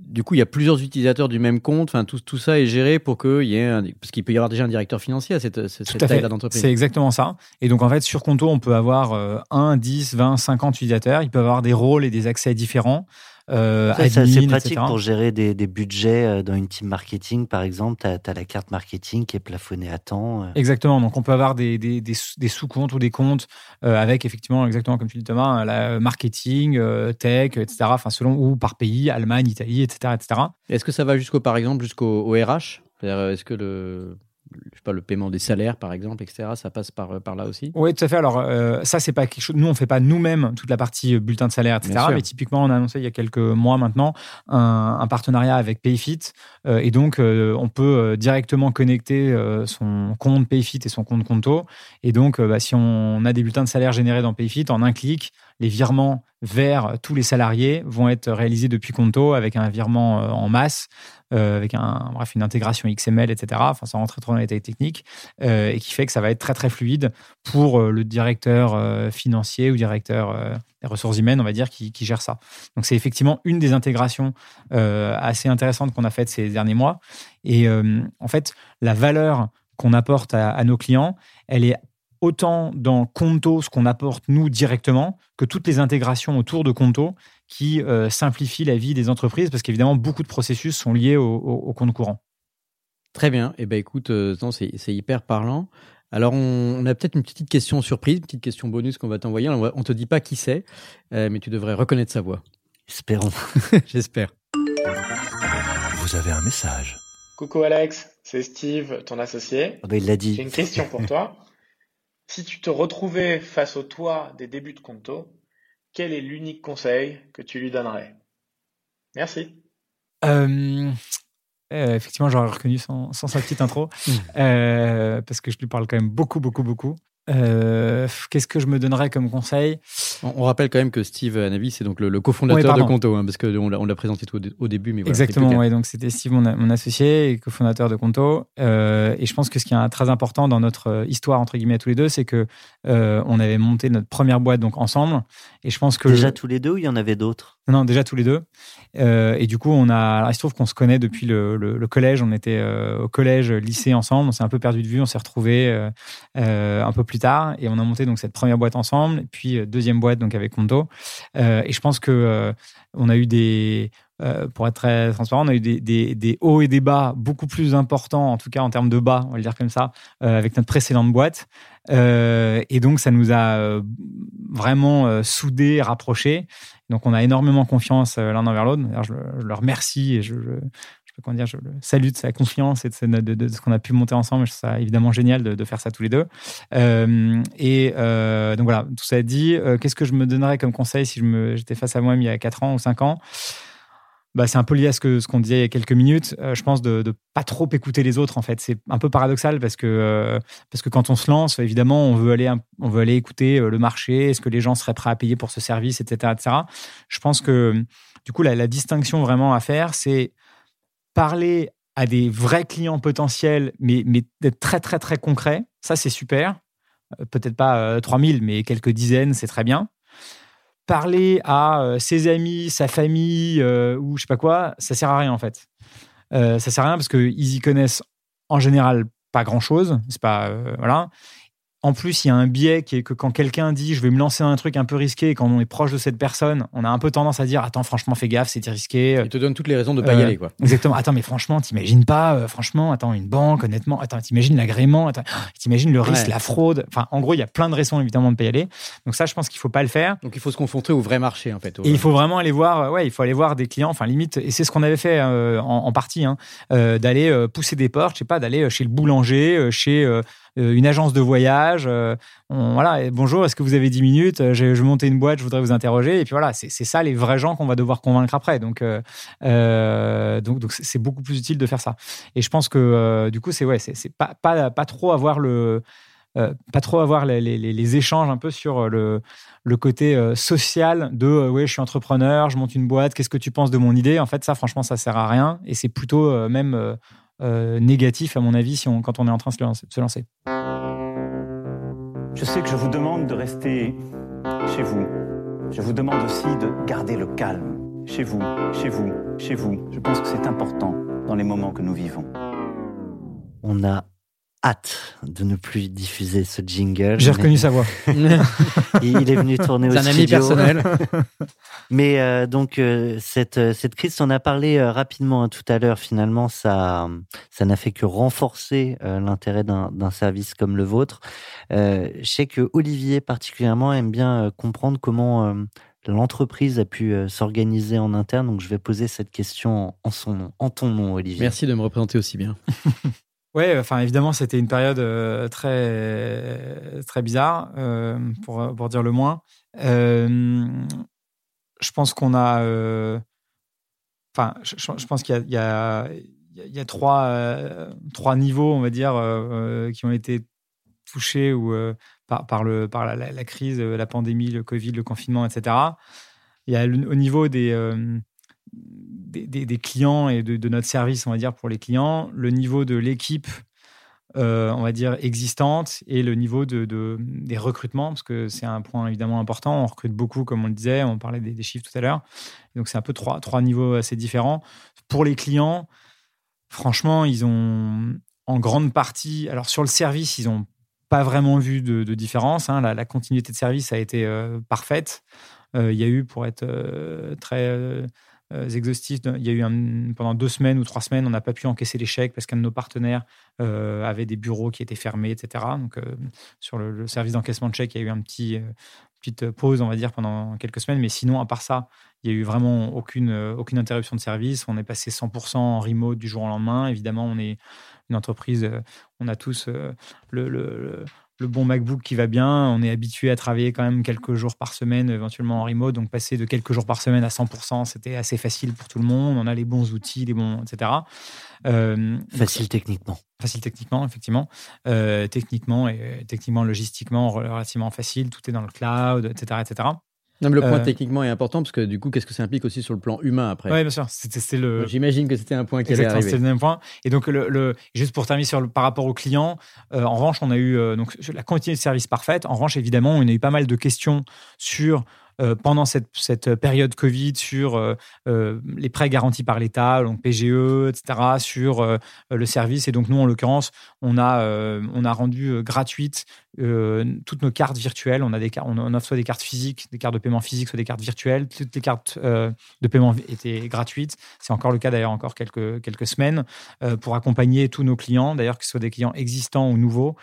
du coup, il y a plusieurs utilisateurs du même compte. Enfin, tout, tout ça est géré pour qu'il y ait un, parce qu'il peut y avoir déjà un directeur financier à cette, cette taille d'entreprise. C'est exactement ça. Et donc, en fait, sur Conto, on peut avoir 1, 10, 20, 50 utilisateurs. Ils peuvent avoir des rôles et des accès différents. Euh, Ça, c'est admin, assez pratique etc. pour gérer des, des budgets euh, dans une team marketing, par exemple. Tu as, la carte marketing qui est plafonnée à temps. euh. Exactement. Donc, on peut avoir des, des, des sous- des sous-comptes ou des comptes euh, avec effectivement, exactement comme tu dis Thomas, la marketing, euh, tech, etc. Enfin, selon ou par pays, Allemagne, Italie, etc., etc. Est-ce que ça va jusqu'au, par exemple, jusqu'au au RH C'est-à-dire, Est-ce que le, je sais pas, le paiement des salaires, par exemple, etc., ça passe par, par là aussi? Oui, tout à fait. Alors, euh, ça, c'est pas quelque chose. Nous, on fait pas nous-mêmes toute la partie euh, bulletin de salaire, etc. Mais typiquement, on a annoncé il y a quelques mois maintenant un, un partenariat avec Payfit. Euh, et donc, euh, on peut euh, directement connecter euh, son compte Payfit et son compte Conto. Et donc, euh, bah, si on a des bulletins de salaire générés dans Payfit, en un clic, les virements vers tous les salariés vont être réalisés depuis Conto avec un virement euh, en masse, euh, avec un, bref, une intégration XML, etc. Enfin, sans rentrer trop dans les détails techniques, euh, et qui fait que ça va être très très fluide pour euh, le directeur euh, financier ou directeur euh, des ressources humaines, on va dire, qui, gère ça. Donc c'est effectivement une des intégrations euh, assez intéressantes qu'on a faites ces derniers mois. Et euh, en fait, la valeur qu'on apporte à nos clients, elle est autant dans Conto, ce qu'on apporte nous directement, que toutes les intégrations autour de Conto qui euh, simplifient la vie des entreprises, parce qu'évidemment, beaucoup de processus sont liés au, au- au compte courant. Très bien. Eh ben, écoute, euh, non, c'est hyper parlant. Alors, on, on a peut-être une petite question surprise, une petite question bonus qu'on va t'envoyer. On, on te dit pas qui c'est, euh, mais tu devrais reconnaître sa voix. Espérons. J'espère. Vous avez un message. Coucou Alex, c'est Steve, ton associé. Bah, il l'a J'ai dit. une question pour toi. Si tu te retrouvais face au toi des débuts de Conto, quel est l'unique conseil que tu lui donnerais? Merci. Euh, euh, effectivement, j'aurais reconnu sans, sans sa petite intro, euh, parce que je lui parle quand même beaucoup, beaucoup, beaucoup. Euh, Qu'est-ce que je me donnerais comme conseil? On, on rappelle quand même que Steve Anavi, c'est donc le, le cofondateur Oui, de. Conto, hein, parce qu'on l'a on l'a présenté tout au, dé- au début. Mais voilà, c'est Exactement, ouais, donc c'était Steve, mon, mon associé et cofondateur de Conto. Euh, et je pense que ce qui est très important dans notre euh, histoire, entre guillemets, tous les deux, c'est que euh, on avait monté notre première boîte donc ensemble. Et je pense que. Déjà tous les deux ou il y en avait d'autres? Non, déjà tous les deux. Euh, et du coup, on a. il se trouve qu'on se connaît depuis le, le- collège. On était euh, au collège, lycée ensemble. On s'est un peu perdu de vue. On s'est retrouvés euh, un peu plus tard. Et on a monté donc cette première boîte ensemble. Puis deuxième boîte donc avec Conto. Et je pense que on a eu des. Euh, pour être très transparent, on a eu des, des- des hauts et des bas beaucoup plus importants, en tout cas en termes de bas, on va le dire comme ça, euh, avec notre précédente boîte. Euh, et donc, ça nous a vraiment soudés, rapprochés. Donc, on a énormément confiance l'un envers l'autre. Je, le- remercie et je, je, je peux comment dire, je le salue de sa confiance et de, de- ce qu'on a pu monter ensemble. Je trouve ça évidemment génial de, faire ça tous les deux. Et donc voilà, tout ça dit, qu'est-ce que je me donnerais comme conseil si j'étais face à moi-même il y a 4 ans ou 5 ans? Bah, c'est un peu lié à ce que ce qu'on disait il y a quelques minutes. Euh, je pense de, de pas trop écouter les autres en fait. C'est un peu paradoxal parce que euh, parce que quand on se lance, évidemment, on veut aller on veut aller écouter euh, le marché. Est-ce que les gens seraient prêts à payer pour ce service, etc., etc. Je pense que du coup la, la distinction vraiment à faire, c'est parler à des vrais clients potentiels, mais mais d'être très très très concret. Ça c'est super. Peut-être pas euh, 3000, mais quelques dizaines, c'est très bien parler à euh, ses amis, sa famille euh, ou je sais pas quoi, ça sert à rien en fait. Euh, ça sert à rien parce qu'ils y connaissent en général pas grand chose. C'est pas voilà. En plus, il y a un biais qui est que quand quelqu'un dit je vais me lancer dans un truc un peu risqué et quand on est proche de cette personne, on a un peu tendance à dire attends franchement fais gaffe c'est risqué. Il te donne toutes les raisons de ne pas y Euh, aller. Quoi. Exactement. Attends, mais franchement, t'imagines pas, euh, franchement, attends, une banque, honnêtement, attends, t'imagines l'agrément, attends, t'imagines le risque, Ouais. la fraude. Enfin, en gros, il y a plein de raisons évidemment de ne pas y aller. Donc ça, je pense qu'il faut pas le faire. Donc il faut se confronter au vrai marché, en fait. Et il faut vraiment aller voir, euh, ouais, il faut aller voir des clients, enfin limite, et c'est ce qu'on avait fait euh, en, en partie, hein, euh, d'aller euh, pousser des portes, je sais pas, d'aller euh, chez le boulanger, euh, chez euh, euh, une agence de voyage. euh, bonjour, est-ce que vous avez 10 minutes Euh, Je je monter une boîte, je voudrais vous interroger. Et puis voilà, c'est ça les vrais gens qu'on va devoir convaincre après. Donc, euh, euh, donc, c'est beaucoup plus utile de faire ça. Et je pense que euh, du coup, c'est ouais, c'est pas, pas, pas trop avoir le. euh, pas trop avoir les, les- échanges un peu sur le, le côté euh, social de euh, ouais je suis entrepreneur je monte une boîte qu'est-ce que tu penses de mon idée? En fait ça franchement ça sert à rien et c'est plutôt euh, même euh, euh, négatif à mon avis si on, quand on est en train de se lancer. Je sais que je vous demande de rester chez vous. Je vous demande aussi de garder le calme. Chez vous, chez vous, chez vous. Je pense que c'est important dans les moments que nous vivons. On a hâte de ne plus diffuser ce jingle. J'ai reconnu sa voix. il est venu tourner au C'est un ami studio. personnel. Mais euh, donc euh, cette euh, cette crise, on a parlé euh, rapidement hein, tout à l'heure. Finalement, ça ça n'a fait que renforcer euh, l'intérêt d'un d'un service comme le vôtre. Euh, je sais que Olivier particulièrement aime bien euh, comprendre comment euh, l'entreprise a pu euh, s'organiser en interne. Donc je vais poser cette question en son nom, en ton nom, Olivier. Merci de me représenter aussi bien. Ouais, enfin évidemment, c'était une période euh, très très bizarre euh, pour pour dire le moins. Euh, je pense qu'on a, enfin, je, pense qu'il y a il y y a- trois trois niveaux, on va dire, qui ont été touchés ou par par le par la, la- la crise, la pandémie, le Covid, le confinement, etc. Il y a au niveau des des, clients et de, notre service, on va dire, pour les clients, le niveau de l'équipe, euh, on va dire, existante et le niveau de, de- des recrutements, parce que c'est un point évidemment important. On recrute beaucoup, comme on le disait, on parlait des, chiffres tout à l'heure. Donc, c'est un peu trois, trois niveaux assez différents. Pour les clients, franchement, ils ont en grande partie, alors sur le service, ils n'ont pas vraiment vu de, différence. hein. La, continuité de service a été euh, parfaite. Euh, il y a eu, pour être très exhaustif, il y a eu pendant deux semaines ou trois semaines, on n'a pas pu encaisser les chèques parce qu'un de nos partenaires euh, avait des bureaux qui étaient fermés, etc. Donc, euh, sur le, service d'encaissement de chèques, il y a eu un petit, euh, petite pause, on va dire, pendant quelques semaines. Mais sinon, à part ça, il y a eu vraiment aucune, euh, aucune interruption de service. On est passé 100% en remote du jour au lendemain. Évidemment, on est une entreprise, euh, on a tous euh, le, le- le- le bon MacBook qui va bien. On est habitué à travailler quand même quelques jours par semaine, éventuellement en remote. Donc, passer de quelques jours par semaine à 100%, c'était assez facile pour tout le monde. On a les bons outils, les bons, etc. Euh, donc, Facile techniquement. Facile techniquement, effectivement. Euh, techniquement et techniquement, logistiquement, relativement facile. Tout est dans le cloud, etc. etc. Non, mais le point Euh, techniquement est important parce que du coup, qu'est-ce que ça implique aussi sur le plan humain après? Oui, bien sûr. C'était le. J'imagine que c'était un point qui Exactement, c'était le même point. Et donc, le, le- juste pour terminer sur le, par rapport aux clients, euh, en revanche, on a eu euh, donc, la continuité de service parfaite. En revanche, évidemment, on a eu pas mal de questions sur, euh, pendant cette, cette période Covid, sur euh, euh, les prêts garantis par l'État, donc PGE, etc., sur euh, le service. Et donc, nous, en l'occurrence, on a, on a rendu gratuite euh, toutes nos cartes virtuelles. On, a des, on offre soit des cartes physiques, des cartes de paiement physiques, soit des cartes virtuelles. Toutes les cartes de paiement étaient gratuites. C'est encore le cas d'ailleurs encore quelques, quelques semaines pour accompagner tous nos clients, d'ailleurs que ce soit des clients existants ou nouveaux,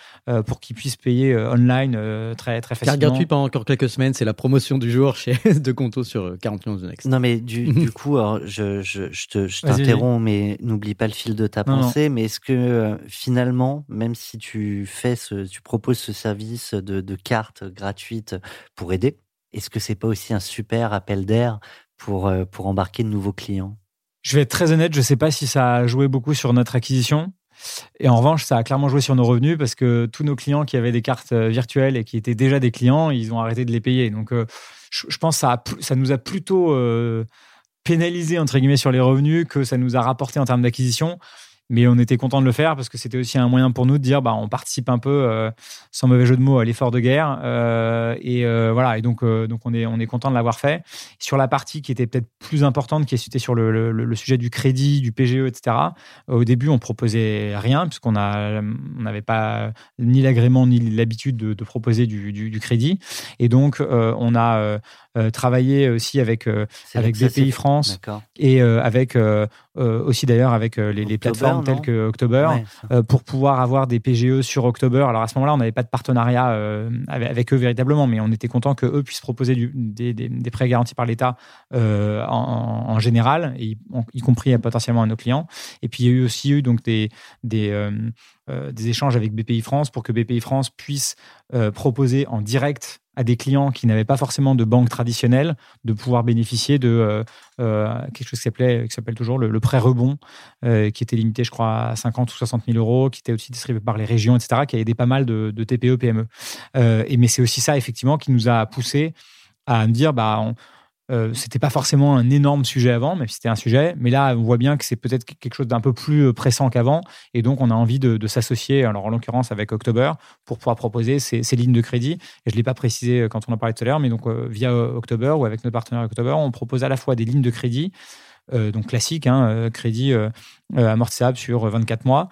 pour qu'ils puissent payer online très, très Carte facilement. gratuite pendant encore quelques semaines, c'est la promotion du jour chez de Conto sur euh, 40 millions de Next. Non, mais du, du coup, alors, je, je, je te- je Vas-y, t'interromps, mais n'oublie pas le fil de ta Non, non. pensée. Mais est-ce que euh, finalement, même si tu fais ce, tu proposes ce service de, de carte gratuite pour aider, est-ce que c'est pas aussi un super appel d'air pour, euh, pour embarquer de nouveaux clients? Je vais être très honnête, je ne sais pas si ça a joué beaucoup sur notre acquisition. Et en revanche, ça a clairement joué sur nos revenus parce que tous nos clients qui avaient des cartes euh, virtuelles et qui étaient déjà des clients, ils ont arrêté de les payer. Donc, euh, je, pense que ça, ça nous a plutôt euh, pénalisé, entre guillemets, sur les revenus que ça nous a rapporté en termes d'acquisition. Mais on était content de le faire parce que c'était aussi un moyen pour nous de dire bah, on participe un peu, euh, sans mauvais jeu de mots, à l'effort de guerre. Euh, et euh, voilà, et donc, donc on, est, on est content de l'avoir fait. Sur la partie qui était peut-être plus importante, qui était sur le, le- le sujet du crédit, du PGE, etc., au début, on proposait rien, puisqu'on a- on n'avait pas ni l'agrément ni l'habitude de, de proposer du, du- du crédit. Et donc, on a travaillé aussi avec, avec BPI France et avec euh, aussi d'ailleurs avec euh, les, plateformes telles que October Ouais, euh, pour pouvoir avoir des PGE sur October. Alors à ce moment-là, on n'avait pas de partenariat avec, avec eux véritablement, mais on était content qu'eux puissent proposer du- des, des- des prêts garantis par l'État en, en général, et y, en- y compris potentiellement à nos clients. Et puis il y a eu aussi eu donc des, des, euh, des échanges avec BPI France pour que BPI France puisse euh, proposer en direct à des clients qui n'avaient pas forcément de banque traditionnelle de pouvoir bénéficier de euh, quelque chose qui s'appelait qui s'appelle toujours le, prêt rebond qui était limité je crois à 50 ou 60 000 euros qui était aussi distribué par les régions etc qui a aidé pas mal de, TPE PME et mais c'est aussi ça effectivement qui nous a poussé à me dire bah euh, c'était pas forcément un énorme sujet avant, même si c'était un sujet, mais là on voit bien que c'est peut-être quelque chose d'un peu plus euh, pressant qu'avant, et donc on a envie de, s'associer, alors en l'occurrence avec October, pour pouvoir proposer ces, lignes de crédit. Et je l'ai pas précisé euh, quand on en parlait tout à l'heure, mais donc euh, via October ou avec notre partenaire October, on propose à la fois des lignes de crédit donc classique, hein, crédit amortissable sur 24 mois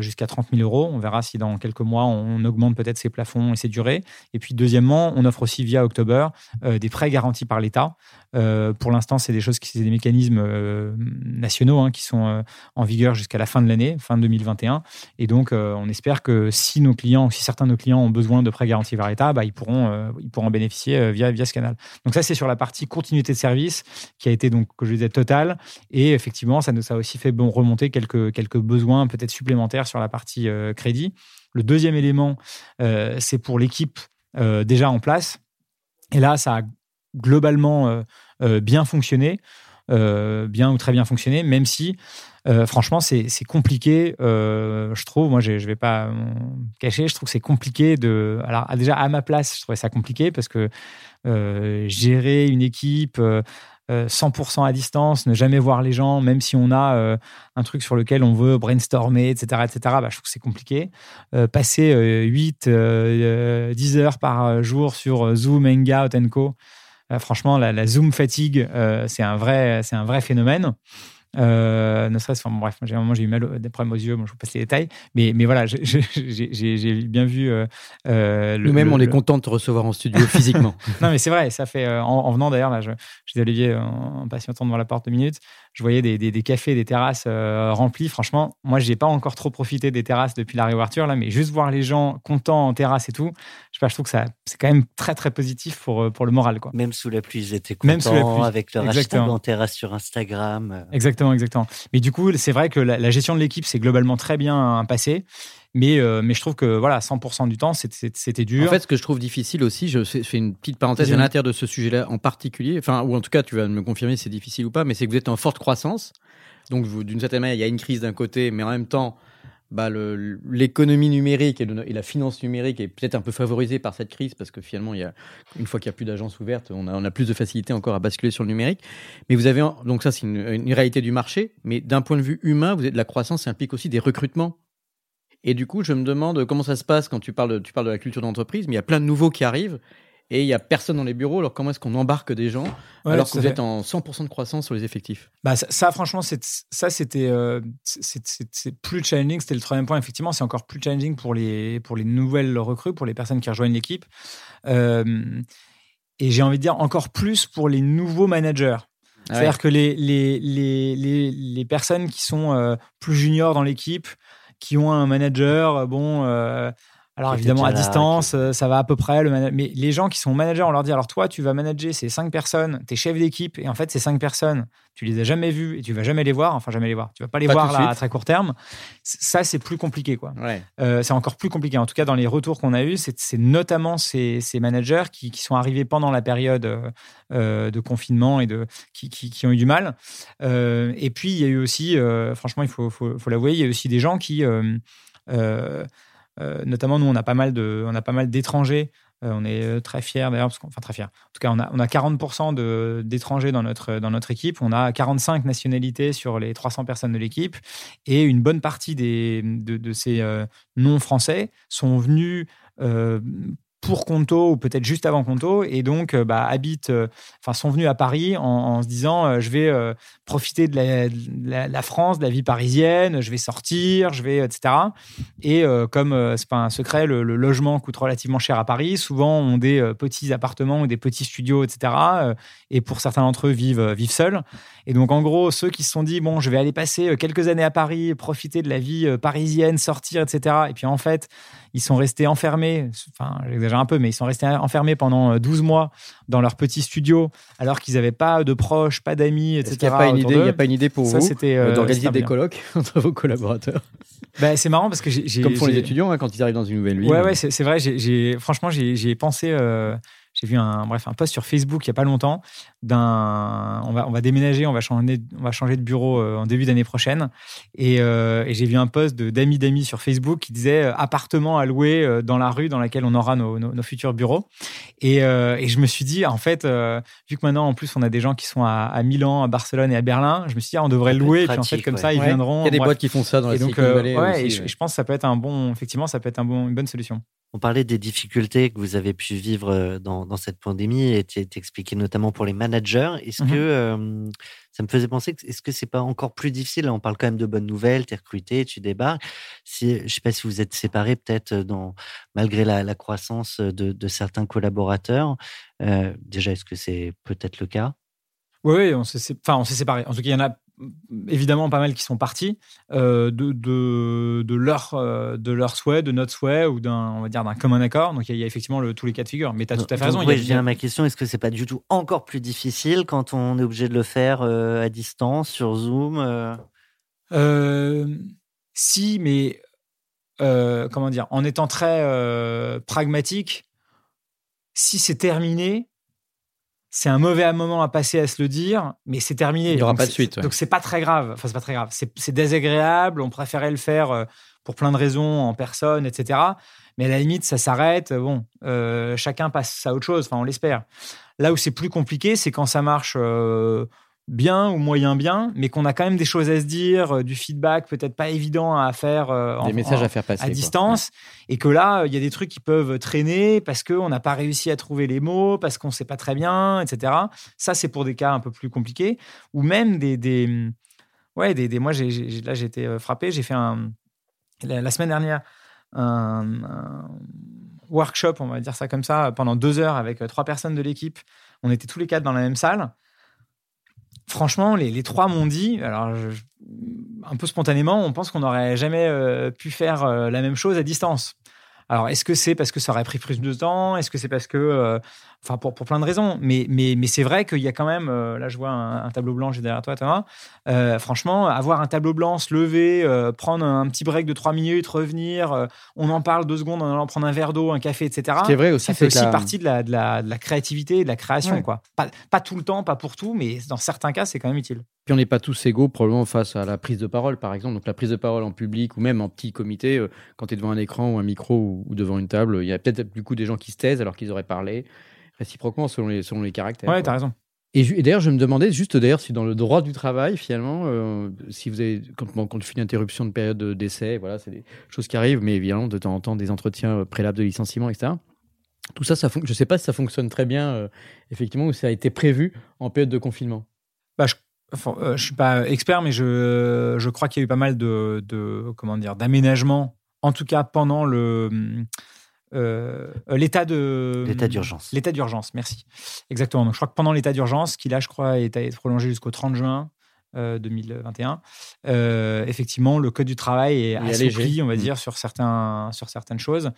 jusqu'à 30 000 euros. On verra si dans quelques mois on augmente peut-être ses plafonds et ses durées. Et puis deuxièmement, on offre aussi via October des prêts garantis par l'État. pour l'instant, c'est des choses qui, c'est des mécanismes nationaux hein, qui sont en vigueur jusqu'à la fin de l'année, fin 2021. Et donc, on espère que si nos clients, si certains de nos clients ont besoin de prêts garantis par l'État, bah, ils pourront, ils pourront en bénéficier via via ce canal. Donc ça, c'est sur la partie continuité de service qui a été donc, que je disais, totale. Et effectivement, ça nous a aussi fait remonter quelques, quelques besoins peut-être supplémentaires sur la partie euh, crédit. Le deuxième élément, euh, c'est pour l'équipe euh, déjà en place. Et là, ça a globalement bien fonctionné, bien ou très bien fonctionné, même si franchement, c'est compliqué. je trouve, moi, je ne vais pas cacher, je trouve que c'est compliqué de. Alors, déjà, à ma place, je trouvais ça compliqué parce que gérer une équipe 100% euh, à distance, ne jamais voir les gens, même si on a euh, un truc sur lequel on veut brainstormer, etc., etc. Bah, je trouve que c'est compliqué. Euh, passer 8, 10 heures par jour sur Zoom, Hangout, Co. franchement, la, la, Zoom fatigue, c'est un vrai, c'est un vrai phénomène. Euh, ne serait-ce, enfin, bref, j'ai un moment j'ai eu mal des problèmes aux yeux, bon, je vous passe les détails, mais, mais voilà, j'ai bien vu. Euh, euh Nous-mêmes, on est content de te recevoir en studio physiquement. non, mais c'est vrai, ça fait en, en venant d'ailleurs, là, je, je dis Olivier en, en patientant devant la porte deux minutes, je voyais des, des, cafés, des terrasses euh, remplies. Franchement, moi, j'ai pas encore trop profité des terrasses depuis la réouverture, là, mais juste voir les gens contents en terrasse et tout, je, sais pas, je trouve que ça, c'est quand même très, très positif pour, euh, pour le moral. Quoi. Même sous la pluie, ils étaient contents, Même sous la pluie. avec leur hashtag en terrasse sur Instagram. Euh. Exactement, exactement. Mais du coup, c'est vrai que la, la gestion de l'équipe s'est globalement très bien passée. Mais, euh, mais je trouve que voilà, 100% du temps, c'était dur. En fait, ce que je trouve difficile aussi, je fais une petite parenthèse à l'intérieur de ce sujet-là en particulier, enfin, ou en tout cas, tu vas me confirmer si c'est difficile ou pas, mais c'est que vous êtes en forte croissance. Donc, d'une certaine manière, il y a une crise d'un côté, mais en même temps, bah, l'économie numérique et, et, la finance numérique est peut-être un peu favorisée par cette crise parce que finalement, il y a, une fois qu'il n'y a plus d'agences ouvertes, on a, on a, plus de facilité encore à basculer sur le numérique. Mais vous avez, donc ça, c'est une, une, réalité du marché. Mais d'un point de vue humain, vous êtes, la croissance implique aussi des recrutements. Et du coup, je me demande comment ça se passe quand tu parles de, tu parles de la culture d'entreprise, mais il y a plein de nouveaux qui arrivent et il y a personne dans les bureaux. Alors comment est-ce qu'on embarque des gens alors que vous êtes en 100% de croissance sur les effectifs? Bah ça, franchement, ça c'était euh, c'est plus challenging. C'était le troisième point. Effectivement, c'est encore plus challenging pour les pour les nouvelles recrues, pour les personnes qui rejoignent l'équipe. Euh, et j'ai envie de dire encore plus pour les nouveaux managers. Ah C'est-à-dire que les les, les, les, les, personnes qui sont euh, plus juniors dans l'équipe, qui ont un manager, euh, bon, euh, alors évidemment à distance, euh, ça va à peu près. Le mais les gens qui sont managers, on leur dit alors toi, tu vas manager ces cinq personnes, tu es chef d'équipe, et en fait ces cinq personnes, tu les as jamais vues et tu vas jamais les voir. Enfin jamais les voir. Tu vas pas les voir là à très court terme. Ça c'est plus compliqué quoi. c'est encore plus compliqué. En tout cas dans les retours qu'on a eu, c'est notamment ces, ces managers qui, qui, sont arrivés pendant la période de confinement et de qui, qui, ont eu du mal. et puis il y a eu aussi, franchement il faut, faut, faut l'avouer, il y a eu aussi des gens qui euh, notamment, nous, on a pas mal de, on a pas mal d'étrangers. Euh, on est euh, très fiers d'ailleurs, parce enfin très fiers. En tout cas, on a, on a 40% d'étrangers dans notre, dans notre équipe. On a 45 nationalités sur les 300 personnes de l'équipe. Et une bonne partie des, de, de ces non-français sont venus pour Conto ou peut-être juste avant Conto et donc euh, bah, habitent, euh, enfin sont venus à Paris en, se disant euh, je vais profiter de la, France, de la vie parisienne, je vais sortir, je vais etc. Et comme c'est pas un secret, le, logement coûte relativement cher à Paris. Souvent ont des petits appartements ou des petits studios, etc. et pour certains d'entre eux vivent vivent seuls. Et donc en gros ceux qui se sont dit bon je vais aller passer quelques années à Paris, profiter de la vie parisienne, sortir, etc. Et puis en fait ils sont restés enfermés, enfin j'exagère un peu, mais ils sont restés enfermés pendant 12 euh, mois dans leur petit studio, alors qu'ils n'avaient pas de proches, pas d'amis, etc. Il n'y a, pas une idée, y a pas une idée pour vous euh, d'organiser des colloques entre vos collaborateurs? Bah, C'est marrant parce que j'ai... Comme font les étudiants hein, quand ils arrivent dans une nouvelle ville. Ouais, ouais c'est vrai. J'ai, franchement, j'ai pensé... Euh, j'ai vu un, bref, un post sur Facebook il n'y a pas longtemps d'un, on va, on va déménager, on va changer, on va changer de bureau euh, en début d'année prochaine. Et, euh, et j'ai vu un post de, d'amis d'amis sur Facebook qui disait euh, appartement à louer dans la rue dans laquelle on aura nos, nos, futurs bureaux. Et, et, je me suis dit, en fait, vu que maintenant, en plus, on a des gens qui sont à, à, Milan, à Barcelone et à Berlin, je me suis dit, ah, on devrait louer. et puis, en fait, comme ça, ils viendront. Il y a des boîtes qui font ça dans la donc, ouais, je, je, pense que ça peut être un bon, effectivement, ça peut être un bon, une bonne solution. On parlait des difficultés que vous avez pu vivre dans cette pandémie et t'expliquais notamment pour les managers. Est-ce Mhm. que euh, ça me faisait penser que est-ce que c'est pas encore plus difficile? Là, on parle quand même de bonnes nouvelles, t'es recruté, tu débarques. Si, je sais pas si vous êtes séparés peut-être dans malgré la, la croissance de, de certains collaborateurs. Euh, déjà, est-ce que c'est peut-être le cas? Oui, oui, on s'est enfin, on s'est séparés. En tout cas, il y en a évidemment pas mal qui sont partis euh, de, de, de, leur, euh, de leur souhait, de notre souhait ou d'un on va dire d'un commun accord. Donc il y a, il y a effectivement le- tous les cas de figure. Mais tu as tout à fait raison. a- je viens à ma question. Est-ce que c'est pas du tout encore plus difficile quand on est obligé de le faire euh, à distance, sur Zoom si, mais comment dire, en étant très pragmatique, si c'est terminé, c'est un mauvais moment à passer à se le dire, mais c'est terminé. Il y aura Donc pas de suite, ouais. Donc c'est pas très grave. Enfin, c'est pas très grave. C'est désagréable. On préférait le faire euh, pour plein de raisons en personne, etc. Mais à la limite, ça s'arrête. Bon, euh, chacun passe à autre chose. Enfin, on l'espère. Là où c'est plus compliqué, c'est quand ça marche euh, bien ou moyen bien, mais qu'on a quand même des choses à se dire, euh, du feedback peut-être pas évident à faire euh, en- Des messages en- à faire passer. à distance, et que là, il y a des trucs qui peuvent traîner parce qu'on n'a pas réussi à trouver les mots, parce qu'on ne sait pas très bien, etc. Ça, c'est pour des cas un peu plus compliqués, ou même des... des ouais, des, des- moi, j'ai, j'ai- là, j'ai été euh, frappé, j'ai fait un... La, la semaine dernière, un, un workshop, on va dire ça comme ça, pendant deux heures avec euh, trois personnes de l'équipe. On était tous les quatre dans la même salle. Franchement, les, trois m'ont dit, alors un peu spontanément, on pense qu'on n'aurait jamais euh, pu faire euh, la même chose à distance. Alors, est-ce que c'est parce que ça aurait pris plus de temps? Est-ce que c'est parce que. Enfin, pour, pour plein de raisons. Mais, mais, mais c'est vrai qu'il y a quand même. euh, là, je vois un, un tableau blanc, j'ai derrière toi, Thomas. Euh, franchement, avoir un tableau blanc, se lever, euh, prendre un petit break de trois minutes, revenir, euh, on en parle deux secondes en allant prendre un verre d'eau, un café, etc. Ce qui est vrai aussi, ça fait c'est aussi la- partie de la, de, la, de la créativité de la création. Ouais. Quoi. Pas, pas tout le temps, pas pour tout, mais dans certains cas, c'est quand même utile. Puis on n'est pas tous égaux probablement face à la prise de parole, par exemple. Donc la prise de parole en public ou même en petit comité, quand tu es devant un écran ou un micro ou, ou devant une table, il y a peut-être du coup des gens qui se taisent alors qu'ils auraient parlé réciproquement selon les, selon les caractères. Ouais, t'as raison. Et, d'ailleurs, je me demandais juste d'ailleurs si dans le droit du travail, finalement, euh, si vous avez, quand, bon, quand tu fais une interruption de période de- d'essai, voilà, c'est des choses qui arrivent, mais évidemment, de temps en temps, des entretiens euh, préalables de licenciement, etc. Tout ça, ça je ne sais pas si ça fonctionne très bien, euh, effectivement, ou ça a été prévu en période de confinement. Bah, je, enfin, euh, je suis pas expert, mais je, je crois qu'il y a eu pas mal de, de comment dire d'aménagements, en tout cas pendant le euh, euh, l'état de L'état d'urgence. L'état d'urgence, merci. Exactement. Donc, je crois que pendant l'état d'urgence, qui là, je crois, est, prolongé jusqu'au 30 juin euh, 2021, euh, effectivement, le code du travail est assoupli, allégé. on va Mm. dire, sur, certains, sur certaines choses.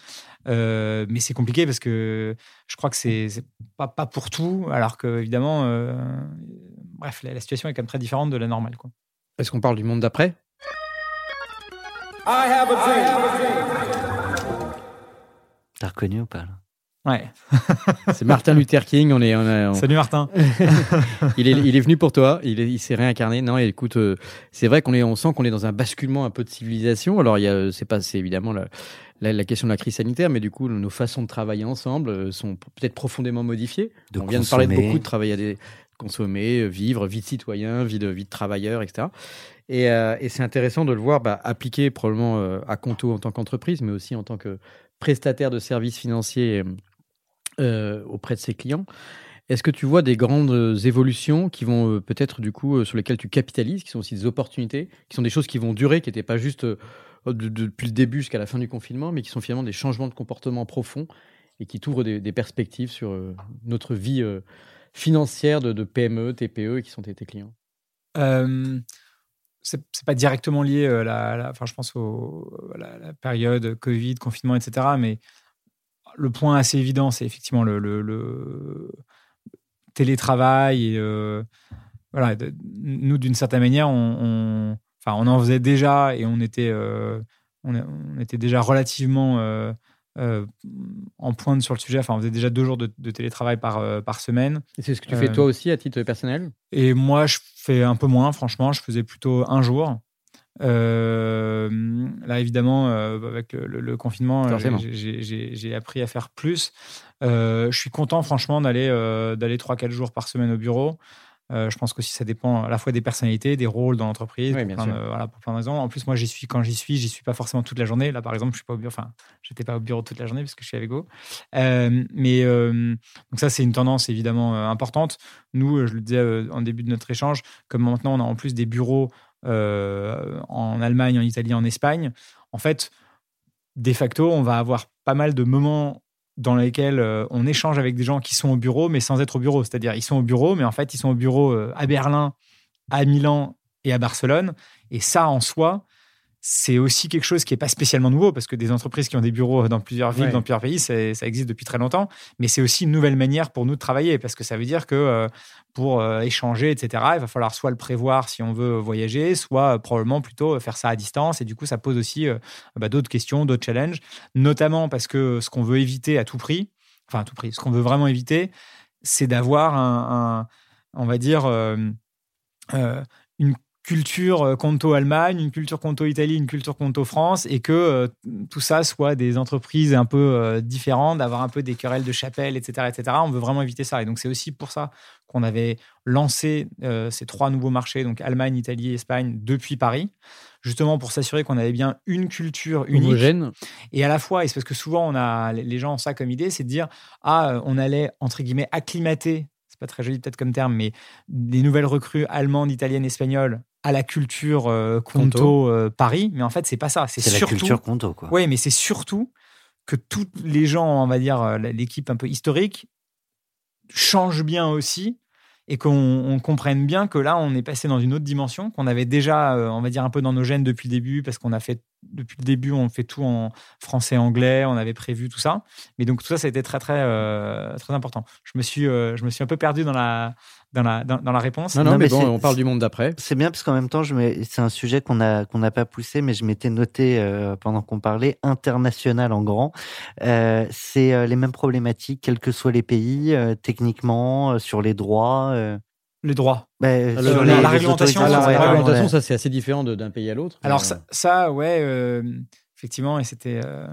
Euh, mais c'est compliqué parce que je crois que c'est pas, pas pour tout, alors que, évidemment, euh, bref, la, la situation est quand même très différente de la normale. Quoi. Est-ce qu'on parle du monde d'après? T'as reconnu ou pas là? Ouais. C'est Martin Luther King, on est, on a- on- Salut Martin. il, est, il est venu pour toi, il, est- il s'est réincarné. Non, écoute, euh, c'est vrai qu'on est, on sent qu'on est dans un basculement un peu de civilisation. Alors, il y a, c'est pas, c'est évidemment la, la, la question de la crise sanitaire, mais du coup, nos façons de travailler ensemble euh, sont peut-être profondément modifiées. De on vient de parler de beaucoup de travailler à des consommer, euh, vivre, vie de citoyen, vie de vie de travailleur, etc. Et, euh, et c'est intéressant de le voir bah, appliqué probablement euh, à Conto en tant qu'entreprise, mais aussi en tant que prestataire de services financiers euh, auprès de ses clients. Est-ce que tu vois des grandes euh, évolutions qui vont euh, peut-être du coup sur lesquelles tu capitalises, qui sont aussi des opportunités, qui sont des choses qui vont durer, qui n'étaient pas juste de- depuis le début jusqu'à la fin du confinement, mais qui sont finalement des changements de comportement profonds et qui t'ouvrent des, perspectives sur notre vie financière de, de PME, TPE qui sont tes, clients? C'est pas directement lié, euh, la, enfin, je pense au, à la, période Covid, confinement, etc. Mais le point assez évident, c'est effectivement le, le- télétravail. Euh, voilà, nous, d'une certaine manière, on, en faisait déjà et on était, euh, on était déjà relativement euh, en pointe sur le sujet. Enfin, on faisait déjà deux jours de, de télétravail par, euh, par semaine. Et c'est ce que tu fais Euh, toi aussi à titre personnel? Et moi, je fais un peu moins, franchement. Je faisais plutôt un jour. Euh, là, évidemment, euh, avec le, confinement, j'ai- appris à faire plus. Euh, je suis content, franchement, d'aller d'aller 3-4 jours par semaine au bureau. Euh, je pense que ça dépend à la fois des personnalités, des rôles dans l'entreprise, Oui, pour, voilà, pour plein de raisons. En plus, moi, j'y suis quand j'y suis, j'y suis pas forcément toute la journée. Là, par exemple, je suis pas au bureau. Enfin, j'étais pas au bureau toute la journée parce que je suis avec Go. Euh, mais euh, donc ça, c'est une tendance évidemment euh, importante. Nous, je le disais en début de notre échange, comme maintenant on a en plus des bureaux en Allemagne, en Italie, en Espagne. En fait, de facto, on va avoir pas mal de moments dans lesquels euh, on échange avec des gens qui sont au bureau, mais sans être au bureau. C'est-à-dire, ils sont au bureau, mais en fait, ils sont au bureau euh, à Berlin, à Milan et à Barcelone. Et ça, en soi, c'est aussi quelque chose qui n'est pas spécialement nouveau, parce que des entreprises qui ont des bureaux dans plusieurs villes, Ouais. dans plusieurs pays, ça existe depuis très longtemps. Mais c'est aussi une nouvelle manière pour nous de travailler, parce que ça veut dire que euh, pour euh, échanger, etc., il va falloir soit le prévoir si on veut voyager, soit euh, probablement plutôt faire ça à distance. Et du coup, ça pose aussi bah, d'autres questions, d'autres challenges, notamment parce que ce qu'on veut éviter à tout prix, enfin à tout prix, ce qu'on veut vraiment éviter, c'est d'avoir un, un- on va dire, une culture euh, Conto Allemagne, une culture Conto Italie, une culture Conto France, et que euh, tout ça soit des entreprises un peu euh, différentes, d'avoir un peu des querelles de chapelle, etc., etc. On veut vraiment éviter ça. Et donc c'est aussi pour ça qu'on avait lancé euh, ces trois nouveaux marchés, donc Allemagne, Italie, Espagne, depuis Paris, justement pour s'assurer qu'on avait bien une culture unique. Homogène. Et à la fois, et c'est parce que souvent on a, les gens ont ça comme idée, c'est de dire ah on allait entre guillemets acclimater, c'est pas très joli peut-être comme terme, mais des nouvelles recrues allemandes, italiennes, espagnoles à la culture euh, Conto, Conto. euh, Paris, mais en fait c'est pas ça, c'est C'est la surtout culture conto, quoi. oui, mais c'est surtout que tous les gens, on va dire euh, l'équipe un peu historique, changent bien aussi et qu'on on comprenne bien que là, on est passé dans une autre dimension qu'on avait déjà, on va dire, un peu dans nos gènes depuis le début, parce qu'on a fait, depuis le début, on fait tout en français, anglais, on avait prévu tout ça. Mais donc, tout ça, ça a été très, très, euh, très important. Je me, suis, euh, je me suis un peu perdu dans la, dans la, dans, dans la réponse. Non, non, Non, mais, mais bon, on parle du monde d'après. C'est bien parce qu'en même temps, c'est un sujet qu'on a qu'on n'a pas poussé, mais je m'étais noté euh, pendant qu'on parlait international en grand. Euh, c'est euh, les mêmes problématiques, quels que soient les pays, euh, techniquement, euh, sur les droits. Les droits. bah, Ah, sur la- les- la les réglementation, Ah, la, ouais. ça c'est assez différent d'un pays à l'autre. Alors, mais, ça, euh, ça, ouais, euh, effectivement, et c'était. euh,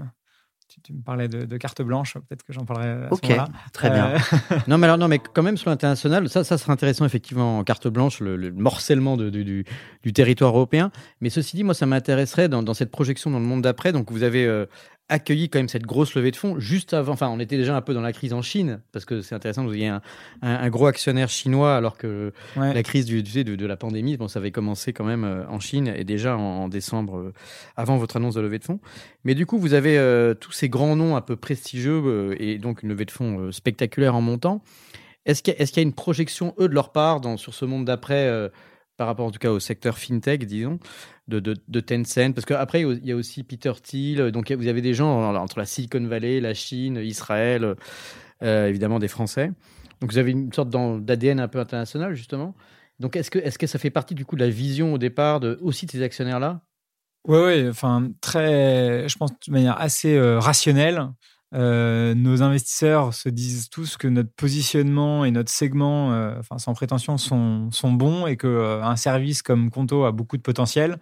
tu, tu me parlais de, de carte blanche, peut-être que j'en parlerai à ce Ok, très bien. Euh, Non, mais alors, non, mais quand même sur l'international, ça, ça serait intéressant effectivement en carte blanche, le, le morcellement de- du, du- du territoire européen. Mais ceci dit, moi, ça m'intéresserait dans, dans cette projection dans le monde d'après. Donc, vous avez euh, accueilli quand même cette grosse levée de fonds juste avant. Enfin, on était déjà un peu dans la crise en Chine parce que c'est intéressant. Vous ayez un, un- un gros actionnaire chinois alors que ouais. la crise du, de, de la pandémie, bon, ça avait commencé quand même euh, en Chine et déjà en, en décembre, euh, avant votre annonce de levée de fonds. Mais du coup, vous avez euh, tous ces grands noms un peu prestigieux euh, et donc une levée de fonds spectaculaire en montant. Est-ce qu'il y, y a une projection, eux, de leur part, dans, sur ce monde d'après, par rapport en tout cas au secteur fintech, disons, de, de, de Tencent Parce qu'après, il y a aussi Peter Thiel, euh, donc vous avez des gens euh, entre la Silicon Valley, la Chine, Israël, euh, évidemment des Français. Donc vous avez une sorte d'ADN un peu international, justement. Donc est-ce que, est que ça fait partie du coup de la vision au départ de, aussi de ces actionnaires-là? Oui, oui, enfin, très, je pense de manière assez euh, rationnelle. Euh, nos investisseurs se disent tous que notre positionnement et notre segment, euh, sans prétention, sont, bons et qu'un service comme Conto a beaucoup de potentiel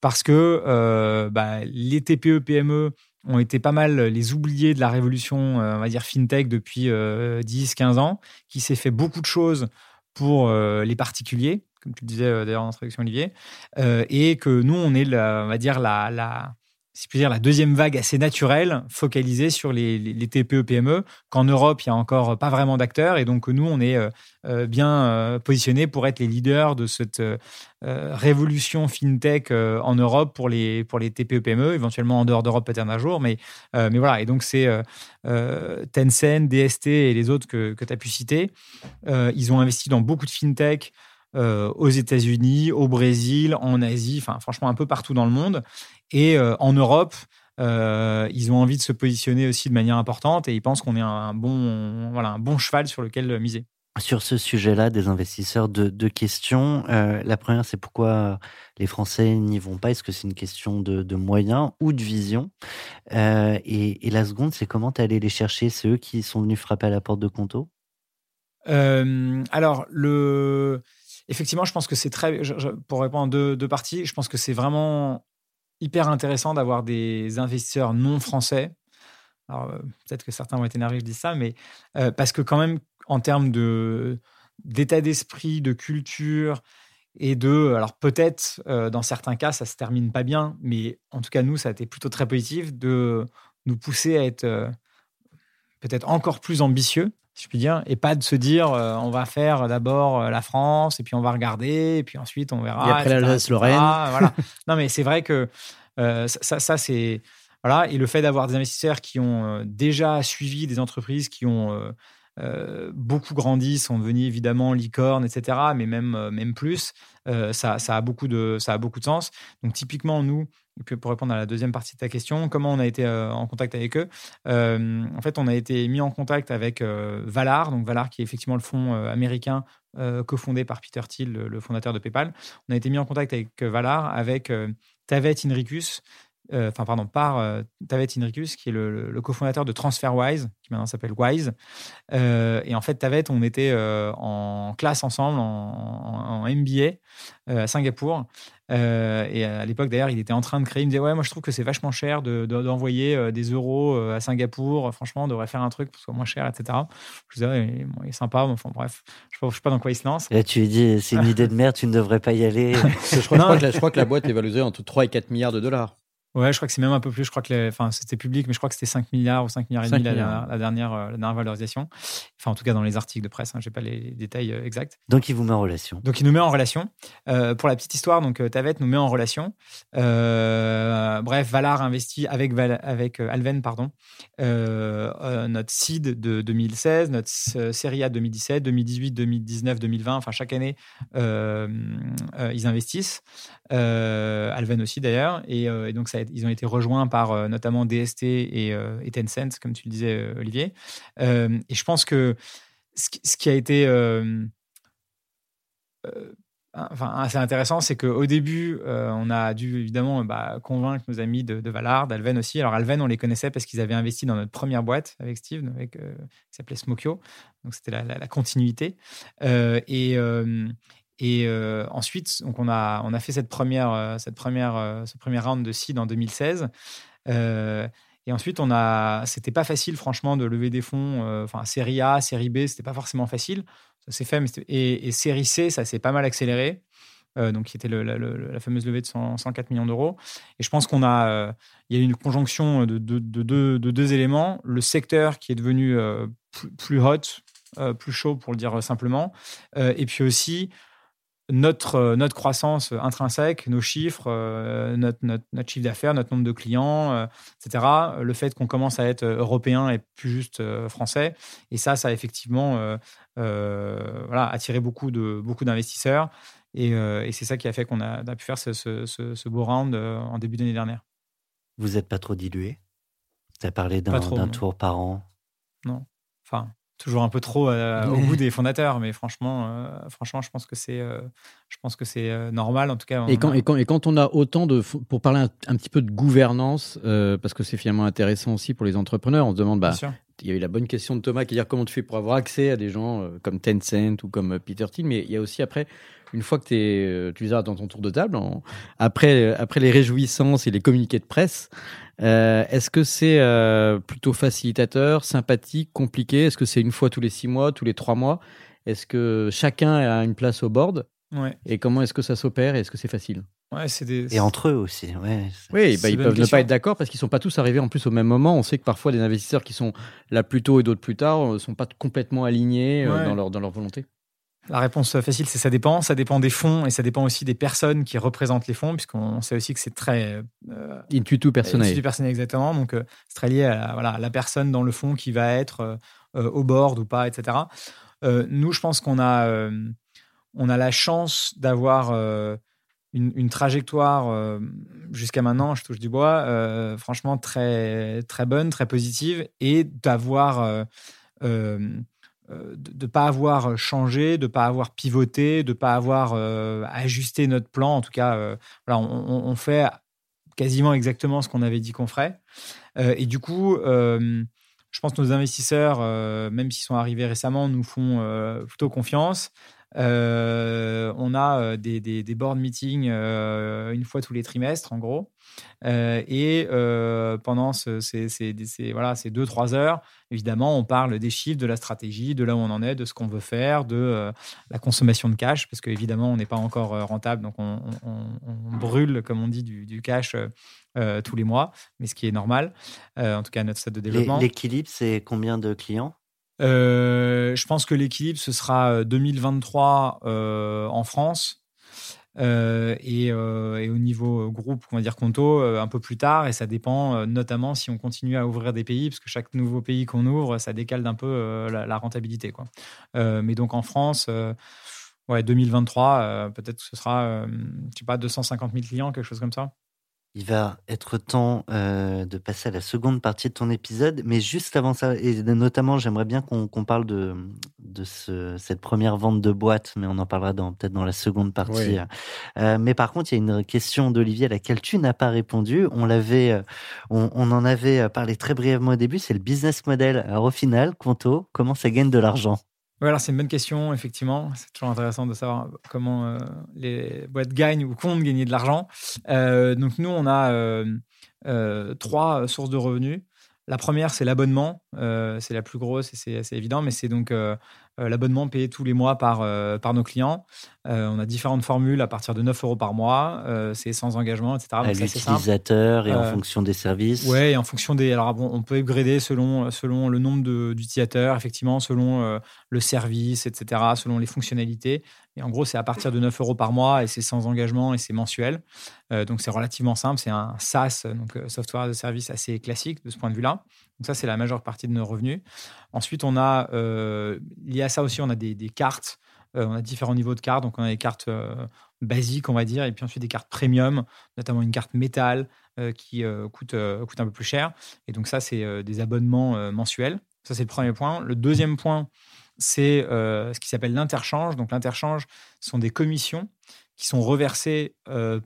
parce que euh, bah, les TPE, PME ont été pas mal les oubliés de la révolution, euh, on va dire, fintech depuis 10-15 ans, qui s'est fait beaucoup de choses pour euh, les particuliers, comme tu le disais euh, d'ailleurs en introduction, Olivier, euh, et que nous, on est, on va dire, la, la, si je dire, la deuxième vague assez naturelle, focalisée sur les, les, les TPE, PME, qu'en Europe, il y a encore pas vraiment d'acteurs, et donc nous, on est euh, euh, bien euh, positionnés pour être les leaders de cette euh, révolution fintech en Europe pour les, pour les TPE, PME, éventuellement en dehors d'Europe peut-être un jour, mais, mais voilà, et donc c'est Tencent, DST et les autres que, que tu as pu citer, ils ont investi dans beaucoup de fintech, euh, aux États-Unis, au Brésil, en Asie, enfin franchement un peu partout dans le monde. Et euh, en Europe, euh, ils ont envie de se positionner aussi de manière importante et ils pensent qu'on est un bon, voilà, un bon cheval sur lequel miser. Sur ce sujet-là, des investisseurs, deux, questions. Euh, la première, c'est pourquoi les Français n'y vont pas? Est-ce que c'est une question de, de moyens ou de vision? Euh, et, et, la seconde, c'est comment tu allé les chercher? C'est eux qui sont venus frapper à la porte de Conto? Euh, Alors, le... effectivement, je pense que c'est très. Pour répondre en deux, parties, je pense que c'est vraiment hyper intéressant d'avoir des investisseurs non français. Alors, euh, peut-être que certains vont être énervés que je dise ça, mais euh, parce que quand même, en termes de, d'état d'esprit, de culture et de. Alors peut-être dans certains cas ça se termine pas bien, mais en tout cas nous ça a été plutôt très positif de nous pousser à être peut-être encore plus ambitieux si je puis dire, et pas de se dire on va faire d'abord la France et puis on va regarder et puis ensuite on verra. Et après l'Alsace-Lorraine. Voilà. non mais c'est vrai que ça, ça c'est voilà et le fait d'avoir des investisseurs qui ont déjà suivi des entreprises qui ont euh, beaucoup grandi, sont devenus évidemment licornes, etc. Mais même, euh, même plus, euh, ça, ça, a beaucoup de, ça a beaucoup de sens. Donc typiquement, nous, pour répondre à la deuxième partie de ta question, comment on a été en contact avec eux En fait, on a été mis en contact avec Valar, donc Valar qui est effectivement le fonds américain cofondé par Peter Thiel, le, fondateur de PayPal. On a été mis en contact avec Valar, avec Tavet Inricus, euh, enfin pardon, par euh, Tavet Inricus, qui est le, cofondateur de TransferWise, qui maintenant s'appelle Wise. Euh, et en fait, Tavet, on était en classe ensemble, en, MBA à Singapour. et à l'époque, d'ailleurs, il était en train de créer. Il me disait Ouais, moi, je trouve que c'est vachement cher d'envoyer de, des euros à Singapour. Franchement, on devrait faire un truc pour que ce soit moins cher, etc. Je disais Ouais, il est sympa. Enfin, bref, je ne sais, pas dans quoi il se lance. Là, tu lui dis C'est une idée de merde, tu ne devrais pas y aller. je, crois, que la, je crois que la boîte est valorisée entre 3 et 4 milliards de dollars. Ouais, je crois que c'est même un peu plus. Je crois que enfin, c'était public, mais je crois que c'était 5 milliards ou 5 milliards et demi la, dernière, euh, la dernière valorisation. Enfin, en tout cas, dans les articles de presse, hein, je n'ai pas les détails euh, exacts. Donc, il vous met en relation. Donc, il nous met en relation. Euh, pour la petite histoire, donc Tavet nous met en relation. bref, Valar investit avec, avec Alven, pardon, notre seed de 2016, notre série A 2017, 2018, 2019, 2020. Enfin, chaque année, ils investissent. Alven aussi, d'ailleurs. Et, et donc, ils ont été rejoints par euh, notamment DST euh, et, Tencent, comme tu le disais, euh, Olivier. et je pense que ce, qui a été enfin, assez intéressant, c'est qu'au début, on a dû évidemment bah, convaincre nos amis de, de Valard, d'Alven aussi. Alors, Alven, on les connaissait parce qu'ils avaient investi dans notre première boîte avec Steve, avec, qui s'appelait Smokyo. Donc, c'était la, continuité. et, et euh, ensuite, donc on, a, on a fait cette première, euh, cette première, euh, ce premier round de seed en 2016. et ensuite, on a, c'était pas facile, franchement, de lever des fonds. Enfin, série A, série B, c'était pas forcément facile. Ça s'est fait, mais et, série C, ça s'est pas mal accéléré. donc, qui était la, fameuse levée de 104 millions d'euros. Et je pense qu'on y a eu une conjonction de, de, de, de, deux éléments. Le secteur qui est devenu plus, hot, plus chaud, pour le dire simplement. et puis aussi, notre, euh, notre croissance intrinsèque, nos chiffres, euh, notre, notre, notre chiffre d'affaires, notre nombre de clients, euh, etc. Le fait qu'on commence à être européen et plus juste français. Et ça, ça a effectivement voilà, attiré beaucoup, de, beaucoup d'investisseurs. Et, et c'est ça qui a fait qu'on a, a pu faire ce, ce, ce, beau round en début d'année dernière. Vous n'êtes pas trop dilué? Tu as parlé d'un, d'un tour par an? Non. Enfin, toujours un peu trop euh, au goût des fondateurs, mais franchement, euh, franchement, je pense que c'est, euh, je pense que c'est normal en tout cas. Et quand, et quand, et quand on a autant de, pour parler un, petit peu de gouvernance, parce que c'est finalement intéressant aussi pour les entrepreneurs, on se demande, bah, il y a eu la bonne question de Thomas qui dit comment tu fais pour avoir accès à des gens comme Tencent ou comme Peter Thiel, mais il y a aussi après une fois que es, tu les as dans ton tour de table, après, après les réjouissances et les communiqués de presse, euh, est-ce que c'est euh, plutôt facilitateur, sympathique, compliqué? Est-ce que c'est une fois tous les six mois, tous les trois mois? Est-ce que chacun a une place au board? Ouais. Et comment est-ce que ça s'opère Est-ce que c'est facile? Ouais, des... Et entre eux aussi. Ouais. Oui, bah, ils peuvent ne pas être d'accord parce qu'ils ne sont pas tous arrivés en plus au même moment. On sait que parfois des investisseurs qui sont là plus tôt et d'autres plus tard ne euh, sont pas complètement alignés dans, leur, dans leur volonté. La réponse facile, c'est ça dépend. Ça dépend des fonds et ça dépend aussi des personnes qui représentent les fonds, puisqu'on sait aussi que c'est très. Euh, intuitu personnel. Intuitu personnel, exactement. Donc, euh, c'est très lié à la, voilà, la personne dans le fond qui va être euh, euh, au board ou pas, etc. nous, je pense qu'on a, on a la chance d'avoir une, une, trajectoire jusqu'à maintenant, je touche du bois, franchement très, très bonne, très positive, et d'avoir euh, de ne pas avoir changé, de ne pas avoir pivoté, de ne pas avoir euh, ajusté notre plan. En tout cas, euh, on, fait quasiment exactement ce qu'on avait dit qu'on ferait. et du coup, je pense que nos investisseurs, même s'ils sont arrivés récemment, nous font plutôt confiance. Euh, on a euh, des, des, des board meetings euh, une fois tous les trimestres, en gros. et pendant ce, ces, ces, ces, voilà, ces deux, trois heures, évidemment, on parle des chiffres, de la stratégie, de là où on en est, de ce qu'on veut faire, de la consommation de cash, parce qu'évidemment, on n'est pas encore rentable, donc on, on, brûle, comme on dit, du, du cash tous les mois, mais ce qui est normal, en tout cas à notre stade de développement. L'équilibre, c'est combien de clients? Je pense que l'équilibre, ce sera 2023 euh, euh, en France. et, au niveau groupe, on va dire Conto, un peu plus tard, et ça dépend notamment si on continue à ouvrir des pays, parce que chaque nouveau pays qu'on ouvre, ça décale d'un peu la, rentabilité. Mais donc en France, ouais, 2023, peut-être que ce sera, je sais pas, 250 000 clients, quelque chose comme ça. Il va être temps euh, de passer à la seconde partie de ton épisode, mais juste avant ça, et notamment, j'aimerais bien qu'on qu parle de, de ce, cette première vente de boîte, mais on en parlera peut-être dans la seconde partie. Euh, mais par contre, il y a une question d'Olivier à laquelle tu n'as pas répondu. On l'avait, on, on, en avait parlé très brièvement au début. C'est le business model. Alors au final, Conto, comment ça gagne de l'argent? Oui, alors c'est une bonne question, effectivement. C'est toujours intéressant de savoir comment euh, les boîtes gagnent ou comptent gagner de l'argent. Euh, donc nous, on a euh, trois sources de revenus. La première, c'est l'abonnement. c'est la plus grosse et c'est assez évident, mais c'est donc euh, l'abonnement payé tous les mois par, euh, par nos clients. Euh, on a différentes formules à partir de 9 euros par mois. c'est sans engagement, etc. À l'utilisateur et en fonction des services. Oui, et en fonction des. Alors, bon, on peut upgrader selon, selon le nombre d'utilisateurs, effectivement, selon le service, etc., selon les fonctionnalités. En gros, c'est à partir de 9 euros par mois et c'est sans engagement et c'est mensuel. donc, c'est relativement simple. C'est un SaaS, donc software de service assez classique de ce point de vue-là. Donc ça, c'est la majeure partie de nos revenus. Ensuite, on a, euh, lié à ça aussi, on a des, cartes. Euh, on a différents niveaux de cartes. Donc, on a des cartes euh, basiques, on va dire, et puis ensuite des cartes premium, notamment une carte métal qui coûte, coûte un peu plus cher. Et donc, ça, c'est des abonnements mensuels. Ça, c'est le premier point. Le deuxième point, c'est ce qui s'appelle l'interchange. Donc, l'interchange sont des commissions qui sont reversées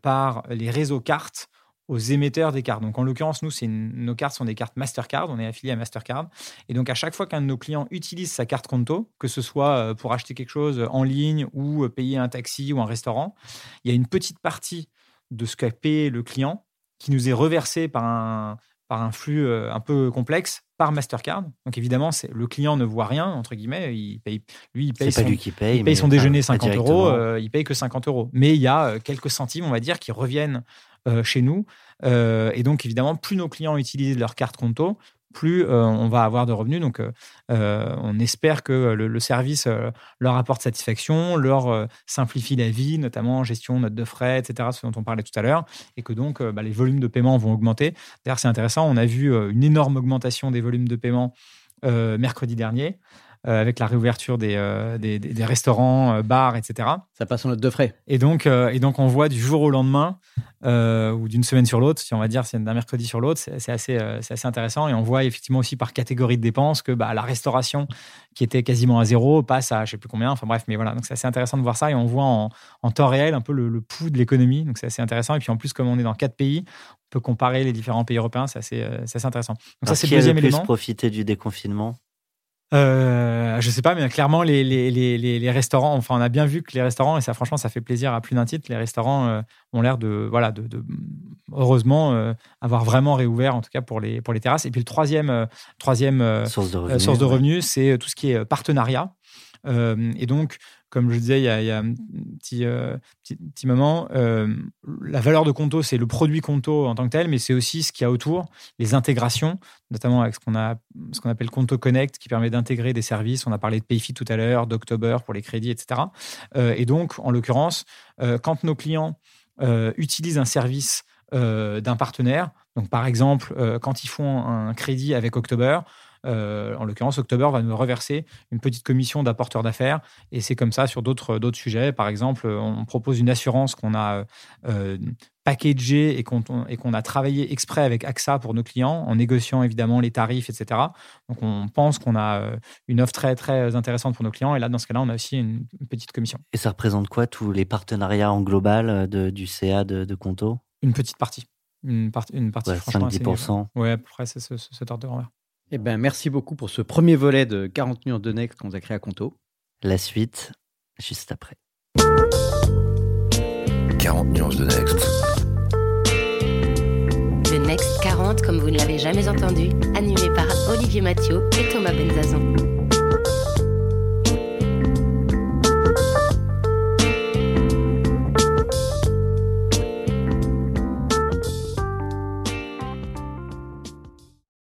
par les réseaux cartes aux émetteurs des cartes. Donc en l'occurrence, nous, nos cartes sont des cartes Mastercard, on est affilié à Mastercard. Et donc à chaque fois qu'un de nos clients utilise sa carte Conto, que ce soit euh, pour acheter quelque chose en ligne ou euh, payer un taxi ou un restaurant, il y a une petite partie de ce qu'a payé le client qui nous est reversé par un, par un flux euh, un peu complexe par Mastercard. Donc évidemment, c'est le client ne voit rien entre guillemets. Il paye, lui, il paye son, lui qui paye, il paye son déjeuner 50 euros. il paye que 50 euros. Mais il y a quelques centimes, on va dire, qui reviennent euh, chez nous. Euh, et donc, évidemment, plus nos clients utilisent leur carte Conto, plus euh, on va avoir de revenus. Donc, on espère que le, service leur apporte satisfaction, leur simplifie la vie, notamment gestion, notes de frais, etc., ce dont on parlait tout à l'heure, et que donc bah, les volumes de paiement vont augmenter. D'ailleurs, c'est intéressant, on a vu une énorme augmentation des volumes de paiement mercredi dernier. Euh, avec la réouverture des, euh, des, des, restaurants, euh, bars, etc. Ça passe en note de frais. Et donc, et donc on voit du jour au lendemain, ou d'une semaine sur l'autre, si on va dire, c'est d'un mercredi sur l'autre, c'est assez, assez intéressant. Et on voit effectivement aussi par catégorie de dépenses que bah, la restauration, qui était quasiment à zéro, passe à je sais plus combien. Enfin bref, mais voilà, donc c'est assez intéressant de voir ça. Et on voit en, en temps réel un peu le, pouls de l'économie. Donc c'est assez intéressant. Et puis en plus, comme on est dans quatre pays, on peut comparer les différents pays européens. C'est assez, assez, intéressant. Donc ça, c'est le deuxième élément. profiter du déconfinement? Euh, je sais pas, mais clairement, les, les, les, les, restaurants, enfin, on a bien vu que les restaurants, et ça, franchement, ça fait plaisir à plus d'un titre, les restaurants euh, ont l'air de, voilà, de, de heureusement, euh, avoir vraiment réouvert, en tout cas pour les, pour les terrasses. Et puis, le troisième, euh, troisième source de revenus, source de revenus c'est tout ce qui est partenariat. et donc, comme je disais il y a, un petit, euh, petit, moment, euh, la valeur de Conto, c'est le produit Conto en tant que tel, mais c'est aussi ce qu'il y a autour, les intégrations, notamment avec ce qu'on qu'on appelle Conto Connect, qui permet d'intégrer des services. On a parlé de Payfit tout à l'heure, d'October pour les crédits, etc. Euh, et donc, en l'occurrence, quand nos clients utilisent un service d'un partenaire, donc par exemple, quand ils font un crédit avec October, euh, en l'occurrence, October va nous reverser une petite commission d'apporteur d'affaires. Et c'est comme ça sur d'autres sujets. Par exemple, on propose une assurance qu'on a euh, packagée et qu'on a travaillé exprès avec AXA pour nos clients, en négociant évidemment les tarifs, etc. Donc on pense qu'on a euh, une offre très très intéressante pour nos clients. Et là, dans ce cas-là, on a aussi une, petite commission. Et ça représente quoi tous les partenariats en global du CA de, de Conto? Une petite partie. Une, une partie, franchement, 5-10%. Oui, à peu près, c'est ce, cet ordre de grandeur. Eh ben, merci beaucoup pour ce premier volet de 40 nuances de Next qu'on a créé à Conto. La suite, juste après. 40 nuances de Next. Le Next 40 comme vous ne l'avez jamais entendu, animé par Olivier Mathieu et Thomas Benzazon.